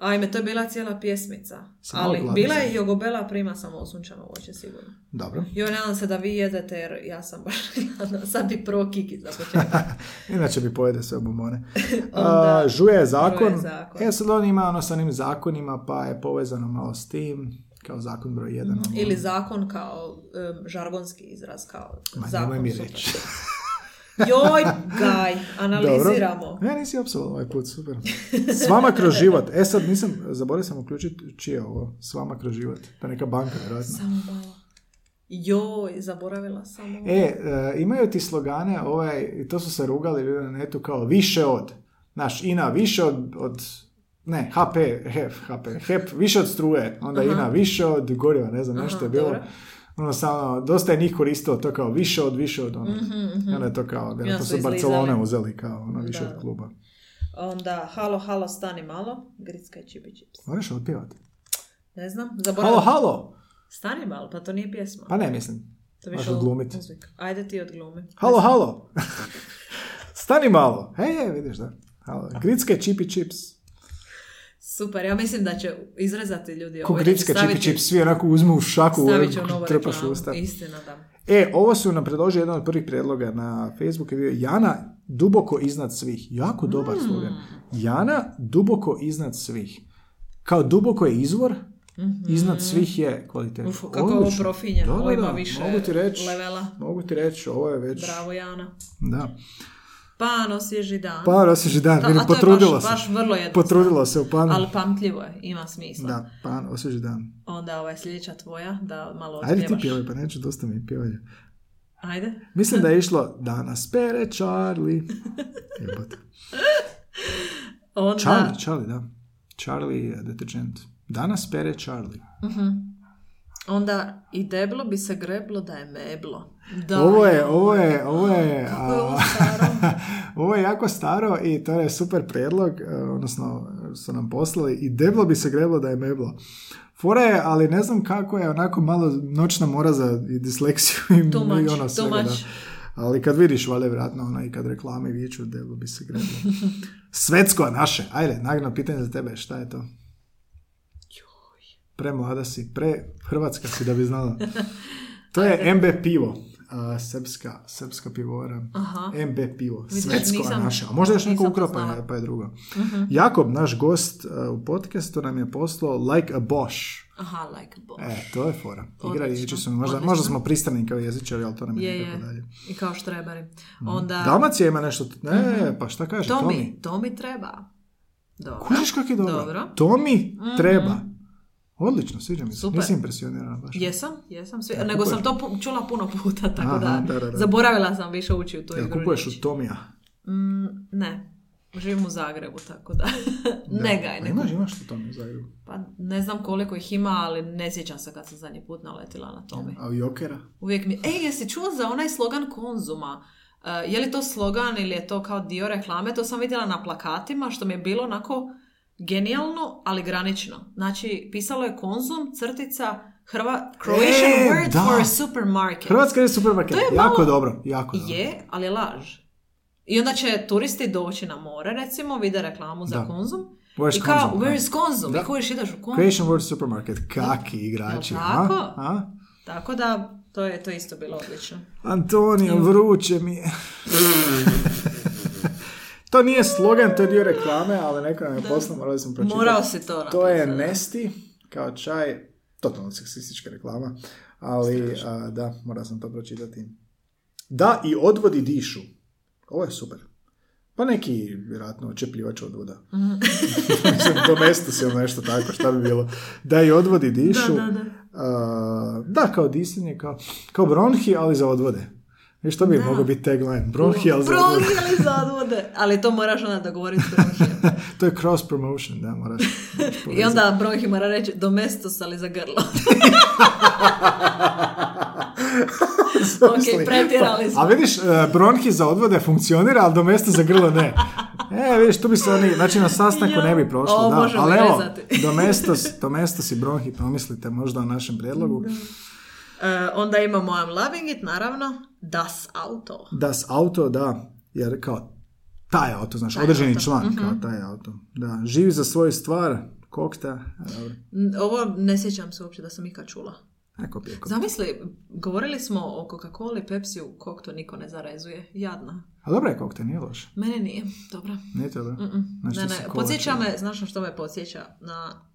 Ajme, to je bila cijela pjesmica. Sam Ali bila je Jogobela prima samo osunčano voće, sigurno. Dobro. Joj, nadam se da vi jedete jer ja sam baš gladna. Sad bi prvo kiki za početak. Inače bi pojede sve bombone. Onda- A, žuje je zakon. Žuje zakon. E sad on ima ono sa onim zakonima, pa je povezano malo s tim, kao zakon broj jedan. ono. Ili zakon kao em, žargonski izraz, kao Ma zakon. mi reći. Joj, gaj, analiziramo. Dobro. Ne, nisi apsolutno ovaj put, super. S vama kroz život. E sad nisam, zaboravio sam uključiti čije je ovo. S vama kroz život. To je neka banka, vjerojatno. Samo malo. Joj, zaboravila sam ovo. E, e, imaju ti slogane, ovaj, to su se rugali ljudi na netu kao više od, znaš, INA više od, od ne, HP, HEP, HP, HEP više od struje, onda Aha. INA više od goriva, ne znam, nešto Aha, je bilo. dobro. Ono samo, dosta je njih koristilo to kao više od, više od ono. Mhm, mhm. I onda je to kao, vjerojatno su su. Barcelone uzeli kao ono više Da. od kluba. Onda, halo, halo, stani malo. Gricka i čipi čips. Moraš otpjevati. Ne znam, Halo, zaboravila. halo! Stani malo, pa to nije pjesma. Pa ne, mislim. to više odglumit. muzika. Ajde ti odglumi. Halo, halo! Stani malo! Hej, hej, vidiš da. Halo. Gritske čipi čips. Super, ja mislim da će izrezati ljudi ovo. će gritska čipi čips, svi onako uzmu u šaku, novu trpaš u usta. Istina, da. E, ovo su nam predložili jedan od prvih prijedloga na Facebooku je bio Jana duboko iznad svih. Jako dobar Mm. slogan. Jana duboko iznad svih. Kao duboko je izvor, iznad svih je kvalitet. Uf, kako je ovo Odlično. profinjeno. Ovo ima više Mogu ti reći, levela. mogu ti reći, ovo je već... Bravo, Jana. Da. Pano svježi dan. Pa, osvježi dan, Ta- potrudilo baš, se. baš vrlo. Potrudilo se u panu. Ali pamtljivo je, ima smisla. Da, pan, osvježi dan. Onda ovaj sljedeća tvoja, da malo Ajde ti pjevaj, pa neću, dosta mi je pjevanja. Ajde. Mislim da je išlo Danas pere Charlie. Jebote. Onda, Charlie, Charlie, da. Charlie detergent. Danas pere Charlie. Mhm. Onda i deblo bi se greblo da je meblo. Da, Ovo je, ovo je, ovo je, Kako je ovo a, staro? ovo je jako staro i to je super prijedlog, e, odnosno su nam poslali i deblo bi se greblo da je meblo. Fora je, ali ne znam kako je, onako malo noćna mora za i disleksiju i, Too much, i ono too svega, da. much. Ali kad vidiš, valjda vjerojatno ono i kad reklame viču, deblo bi se greblo. Svetsko naše, ajde, nagradno pitanje za tebe, šta je to? Premlada si, pre hrvatska si da bi znala. To je MB pivo. a, srpska, srpska pivovara. Aha. MB pivo. Svetsko naše. A možda još neko ukrao pa je, pa je drugo. Jakob, naš gost a, u podcastu, nam je poslao Like a Bosch. Aha, like a boss. E, to je fora. Igra Odlično, su, možda, odlično. možda smo pristrani kao jezičari, ali to nam je, Je, nekako je. dalje. I kao štrebari. Onda... Dalmacija ima nešto, ne, pa šta kaže, To Tomi? mi, to mi treba. Dobro. Kužiš kak je dobro? Dobro. Mhm. To mi treba. Odlično, sviđa mi se. Super. Nisi impresionirana baš. Jesam, jesam. Svi... Ja, Nego kupuješ? sam to pu- čula puno puta, tako Aha, da, da, da, da. zaboravila sam više ući u tu Jel igru kupuješ u Tomija? Mm, ne, živim u Zagrebu, tako da ne gaj, Pa ne Imaš, imaš u u Zagrebu. Pa ne znam koliko ih ima, ali ne sjećam se kad sam zadnji put naletila na tome. A u Jokera? Uvijek mi... Ej, jesi čuo za onaj slogan Konzuma? E, je li to slogan ili je to kao dio reklame? To sam vidjela na plakatima, što mi je bilo onako genijalno, ali granično. Znači, pisalo je Konzum, crtica, Hrva... Croatian E, word da. for a supermarket. Hrvatska je supermarket. To je jako malo- dobro, jako dobro. Je, ali je laž. I onda će turisti doći na more, recimo, vide reklamu za Da. Konzum. Where's I kao, Konzum? where is Konzum? Da. I kojiš ideš u Konzum. Creation World Supermarket, kaki igrači, Jel a? tako? a? Tako da, to je to isto bilo odlično. Antonio, vruće mi je. to nije slogan, to je dio reklame, ali neko nam je poslao, morali smo pročitati. Morao si to To je napisati. Nesti, kao čaj, totalno seksistička reklama, ali a, da, morao sam to pročitati. Da, i odvodi dišu. Ovo je super. Pa neki, vjerojatno, očepljivač odvoda. Mhm. Mislim, domestos ili nešto tako, šta bi bilo. Da i odvodi dišu. Da, da, da. A, da, kao disanje, kao, kao bronhi, ali za odvode. Viš, to bi Da. mogao biti tagline. Bronhi, ali za odvode. Odvode. Ali to moraš onda dogovoriti s bronhijem. to je cross promotion, da, moraš. moraš I onda bronhi mora reći domestos ali za grlo. Ok, pretjerali smo. A vidiš, e, bronhi za odvode funkcionira, ali domesto za grlo ne. E, vidiš, tu bi se oni, znači na sastanku ne bi prošlo, Ovo da. možemo Ali evo, domestos, domestos i bronhi, promislite možda o našem prijedlogu. E, onda imamo I'm loving it, naravno. Das Auto. Das auto, da, jer kao taj auto, znaš, Taj određeni auto. član, kao taj auto. Da, živi za svoju stvar, kokta, Ovo ne sjećam se uopće da sam ikad čula. neko pije kokta. Zamisli, govorili smo o Coca-Cola i Pepsiju, kog to niko ne zarezuje. Jadna. A dobro je kokta, nije loš. Mene nije, dobro. Nije to. Mm-mm. Znači, ne, ne, podsjeća me, znaš na što me podsjeća? Na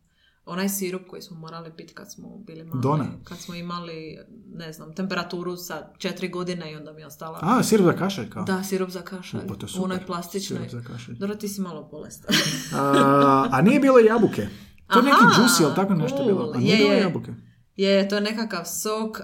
onaj sirup koji smo morali piti kad smo bili mali. Dona. Kad smo imali, ne znam, temperaturu sa četiri godine i onda mi je ostala... A, sirup za kašalj, kao? Da, sirup za kašalj. U, pa to U onoj super. plastičnoj. Sirup za kašalj. Dobro, ti si malo bolestan. A, a nije bilo jabuke. To je neki Aha, džusi, ali tako nešto cool. bilo. A nije Je, bilo jabuke. je, to je nekakav sok e,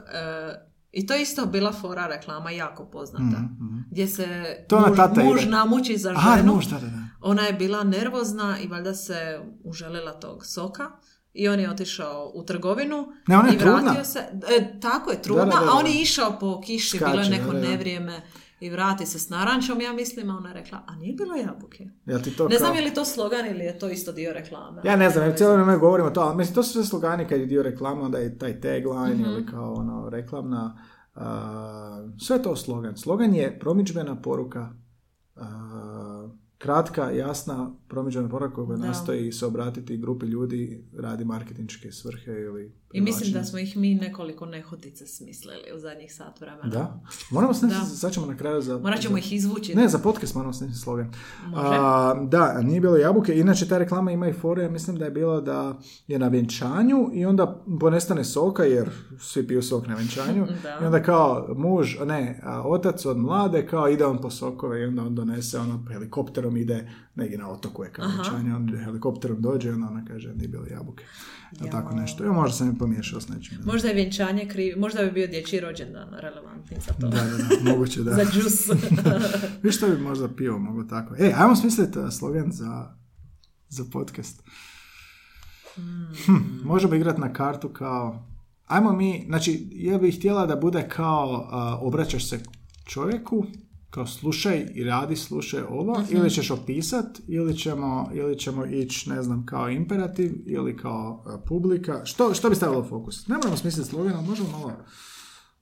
i to je isto bila fora reklama, jako poznata. Mhm, Gdje se To muž, tata muž ide. namuči za Aha, ženu. muž, da, da, da. Ona je bila nervozna i valjda se uželila tog soka i on je otišao u trgovinu Ne, ona je i vratio trudna. se. E, tako je, trudna, Da, da, da, da. a on je išao po kiši, Skače, bilo je neko da, da, da. nevrijeme i vrati se s narančom, ja mislim, a ona je rekla, a nije bilo jabuke. Jel ti to Ne kao... znam je li to slogan ili je to isto dio reklame. Ja ne znam, jer cijelo vrijeme govorimo to, ali mislim, to su sve slogani kad je dio reklama, onda je taj tagline Mhm. ili kao ono, reklamna, a, sve to slogan. Slogan je promidžbena poruka, kratka, jasna promidžbena poruka koja nastoji se obratiti grupi ljudi radi marketinške svrhe ili I mislim da smo ih mi nekoliko nehotice smislili u zadnjih sat vremena. Da. Moramo snimiti, sad ćemo na kraju za... Morat ćemo ih izvući. Ne, za podcast moramo snimiti slogan. A, da, nije bilo jabuke. Inače, ta reklama ima i fore. Mislim da je bilo da je na vjenčanju i onda ponestane soka, jer svi piju sok na vjenčanju. Da. I onda kao muž, ne, a, otac od mlade, kao ide on po sokove i onda on donese ono helikopterom ide negdje na otoku je kao. On helikopterom dođe i onda ona kaže nije bilo jabuke. Jao. tako nešto. Evo, možda sam je pomiješao s nečim. Možda je vjenčanje kriv, možda bi bio dječji rođendan relevantni za to. Da, da, da, moguće da. za džus. Viš što bi možda pivo mogo tako. E, ajmo smisliti uh, slogan za, za podcast. Hm, možemo igrati na kartu kao ajmo mi, znači, ja bih htjela da bude kao a, obraćaš se čovjeku, kao slušaj i radi slušaj ovo, Mhm. ili ćeš opisat, ili ćemo, ili ćemo ići, ne znam, kao imperativ, ili kao a, publika. Što, što bi stavilo fokus? Ne moramo smisliti slogan, ali možemo malo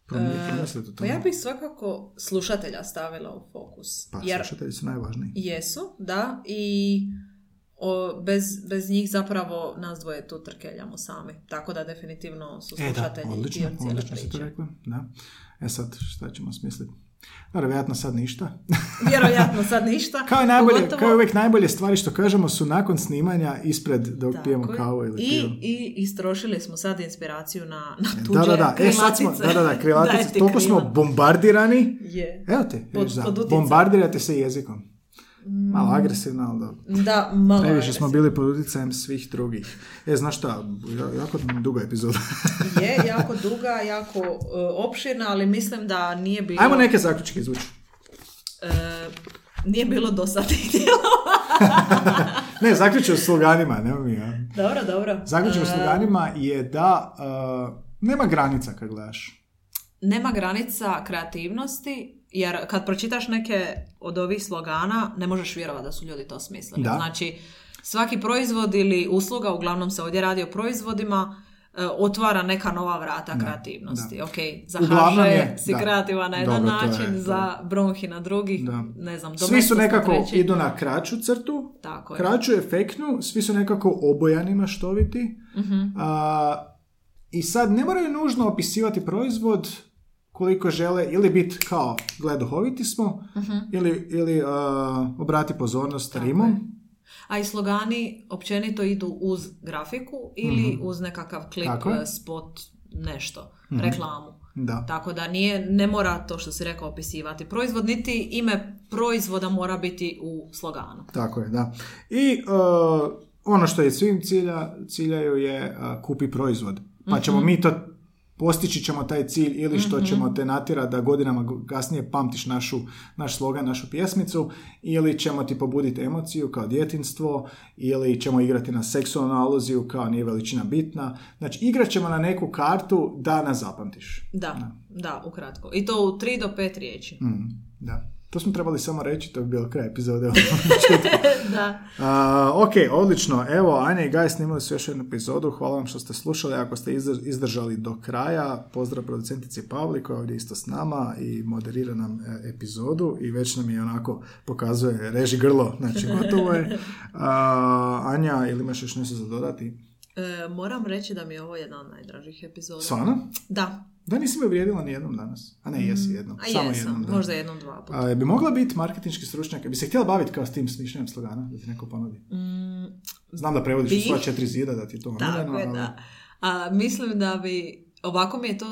promi- promisliti o Pa ja bih svakako slušatelja stavila u fokus. Pa, jer slušatelji su najvažniji. jesu, da, i o, bez, bez njih zapravo nas dvoje tu trkeljamo sami. Tako da definitivno su E, da, slušatelji odlično, odlično ste to rekli. Da. E sad, šta ćemo smisliti? Vjerojatno sad ništa. Vjerojatno sad ništa. Kao najbolje, Pogotovo- kao uvijek najbolje stvari što kažemo su nakon snimanja ispred dok Tako pijemo je. kavu ili I. I istrošili smo sad inspiraciju na, na tuđe Da, da, da. E, sad smo, da, da, da, krilatice. Toliko smo bombardirani. Je. Evo te, Pod- bombardirate se jezikom. Malo agresivno, ali dobro. Da, malo Previše smo bili pod utjecajem svih drugih. E, znaš šta, ja- jako duga epizoda. Je, jako duga, jako e, opširna, ali mislim da nije bilo... Ajmo neke zaključke izvući. e, nije bilo dosadnih dijelova. Ne, zaključak s sloganima, nema mi ja. dobro, dobro. Zaključak s E, sloganima je da uh, nema granica kad gledaš. nema granica kreativnosti, jer kad pročitaš neke od ovih slogana, ne možeš vjerovati da su ljudi to smislili. Da. Znači, svaki proizvod ili usluga, uglavnom se ovdje radi o proizvodima, e, otvara neka nova vrata kreativnosti. Ok, za Uglavnom HŽ je, si da. kreativan na jedan Dobro, način, je. za bronhi na drugi, Da. ne znam, Svi su nekako treći. idu na kraću crtu, Tako je. kraću efektnu, svi su nekako obojani maštoviti. Mhm. A, I sad ne moraju nužno opisivati proizvod koliko žele ili biti kao gle duhoviti smo ili, ili a, obrati pozornost. Tako je. A i slogani općenito idu uz grafiku ili uz nekakav klip, spot, nešto, reklamu. Da. Tako da nije, ne mora to što si rekao opisivati proizvod, niti ime proizvoda mora biti u sloganu. Tako je, da. I uh, ono što je svim cilja, ciljaju je uh, kupi proizvod. Pa ćemo mi to postići ćemo taj cilj ili što ćemo te natjerati da godinama go- kasnije pamtiš našu, naš slogan, našu pjesmicu ili ćemo ti pobuditi emociju kao djetinstvo ili ćemo igrati na seksualnu aluziju kao nije veličina bitna. Znači igrat ćemo na neku kartu da nas zapamtiš. Da, da, ukratko. I to u tri do pet riječi. Mm, da. To smo trebali samo reći, to bi bilo kraj epizode. da. A, ok, odlično. Evo, Anja i Gaj snimali su još jednu epizodu. Hvala vam što ste slušali. Ako ste izdr- izdržali do kraja, pozdrav producentici Pavli koja je ovdje isto s nama i moderira nam e, epizodu i već nam je onako pokazuje reži grlo. Znači, gotovo je. A, Anja, ili imaš još nešto za dodati? E, moram reći da mi je ovo jedna od najdražih epizoda. Stvarno? Da. Da, nisi me uvrijedila ni jednom danas. A ne, jesi jednom. A Samo jesam, jednom. Da. možda jednom, dva puta. A, bi mogla biti marketinški stručnjak? Bi se htjela baviti kao s tim smišljanjem slogana? Da ti neko ponudi? Mm, Znam da prevodiš u Bi. sva četiri zida, da ti je to Tako je, ali- da. A, mislim da bi, ovako mi je to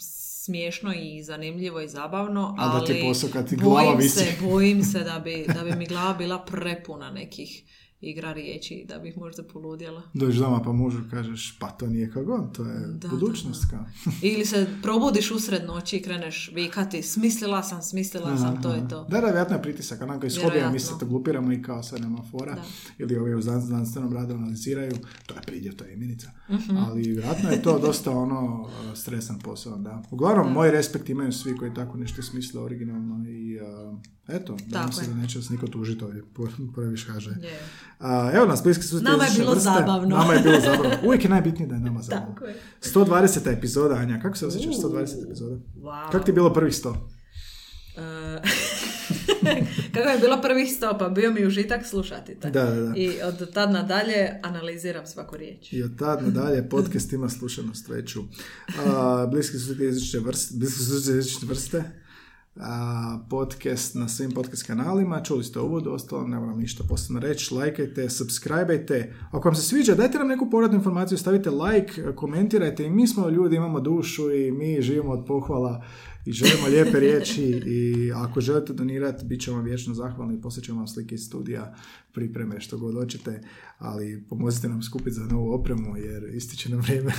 smiješno i zanimljivo i zabavno, A da ali ti posao kad ti glava visi. se, bojim se da bi, da bi mi glava bila prepuna nekih igra riječi, da bih možda poludjela. Dođeš doma pa mužu kažeš, pa to nije kao on, to je Da, budućnost. Kao. Ili se probudiš usred noći i kreneš vikati, smislila sam, smislila sam, to je to. Da, da, vjerojatno je pritisak, onako iz hobija mi se to glupiramo i kao sve nema fora. Da. Ili ovi u znan- znanstvenom radu analiziraju, to je pridjev, to je imenica. Mhm. Ali vjerojatno je to dosta ono e, stresan posao, da. Uglavnom, moj respekt imaju svi koji tako nešto smisle originalno i e, eto, da Tako se da neće nas niko tužiti ovdje, previše kaže. Je. A, evo nas, bliski su Nama je bilo zabavno. Nama je bilo zabavno. Uvijek je najbitnije da je nama zabavno. Tako je. 120. epizoda, Anja, kako se osjećaš 120. epizoda? Wow. Kako ti je bilo prvih 100? E, Kako je bilo prvih stopa, bio mi užitak slušati te. Da, da, da. I od tad nadalje analiziram svaku riječ. I od tad nadalje podcast ima slušanost veću. A, bliski su ti jezične vrste, bliski su jezične vrste. Podcast na svim podcast kanalima. Čuli ste uvod, ostalo ne moram ništa posebno reći. Lajkajte, subscribeajte. Ako vam se sviđa, dajte nam neku povratnu informaciju, stavite like, komentirajte. I mi smo ljudi, imamo dušu i mi živimo od pohvala i želimo lijepe riječi i ako želite donirati, bit ćemo vam vječno zahvalni i poslije ćemo vam slike iz studija, pripreme, što god hoćete, ali pomozite nam skupiti za novu opremu jer ističe nam vrijeme.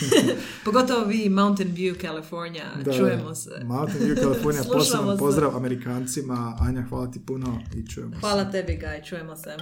Pogotovo vi Mountain View, California, Da, čujemo se. Mountain View, California, se. pozdrav Amerikancima. Anja, hvala ti puno i čujemo se. Hvala tebi, Gaj, čujemo se.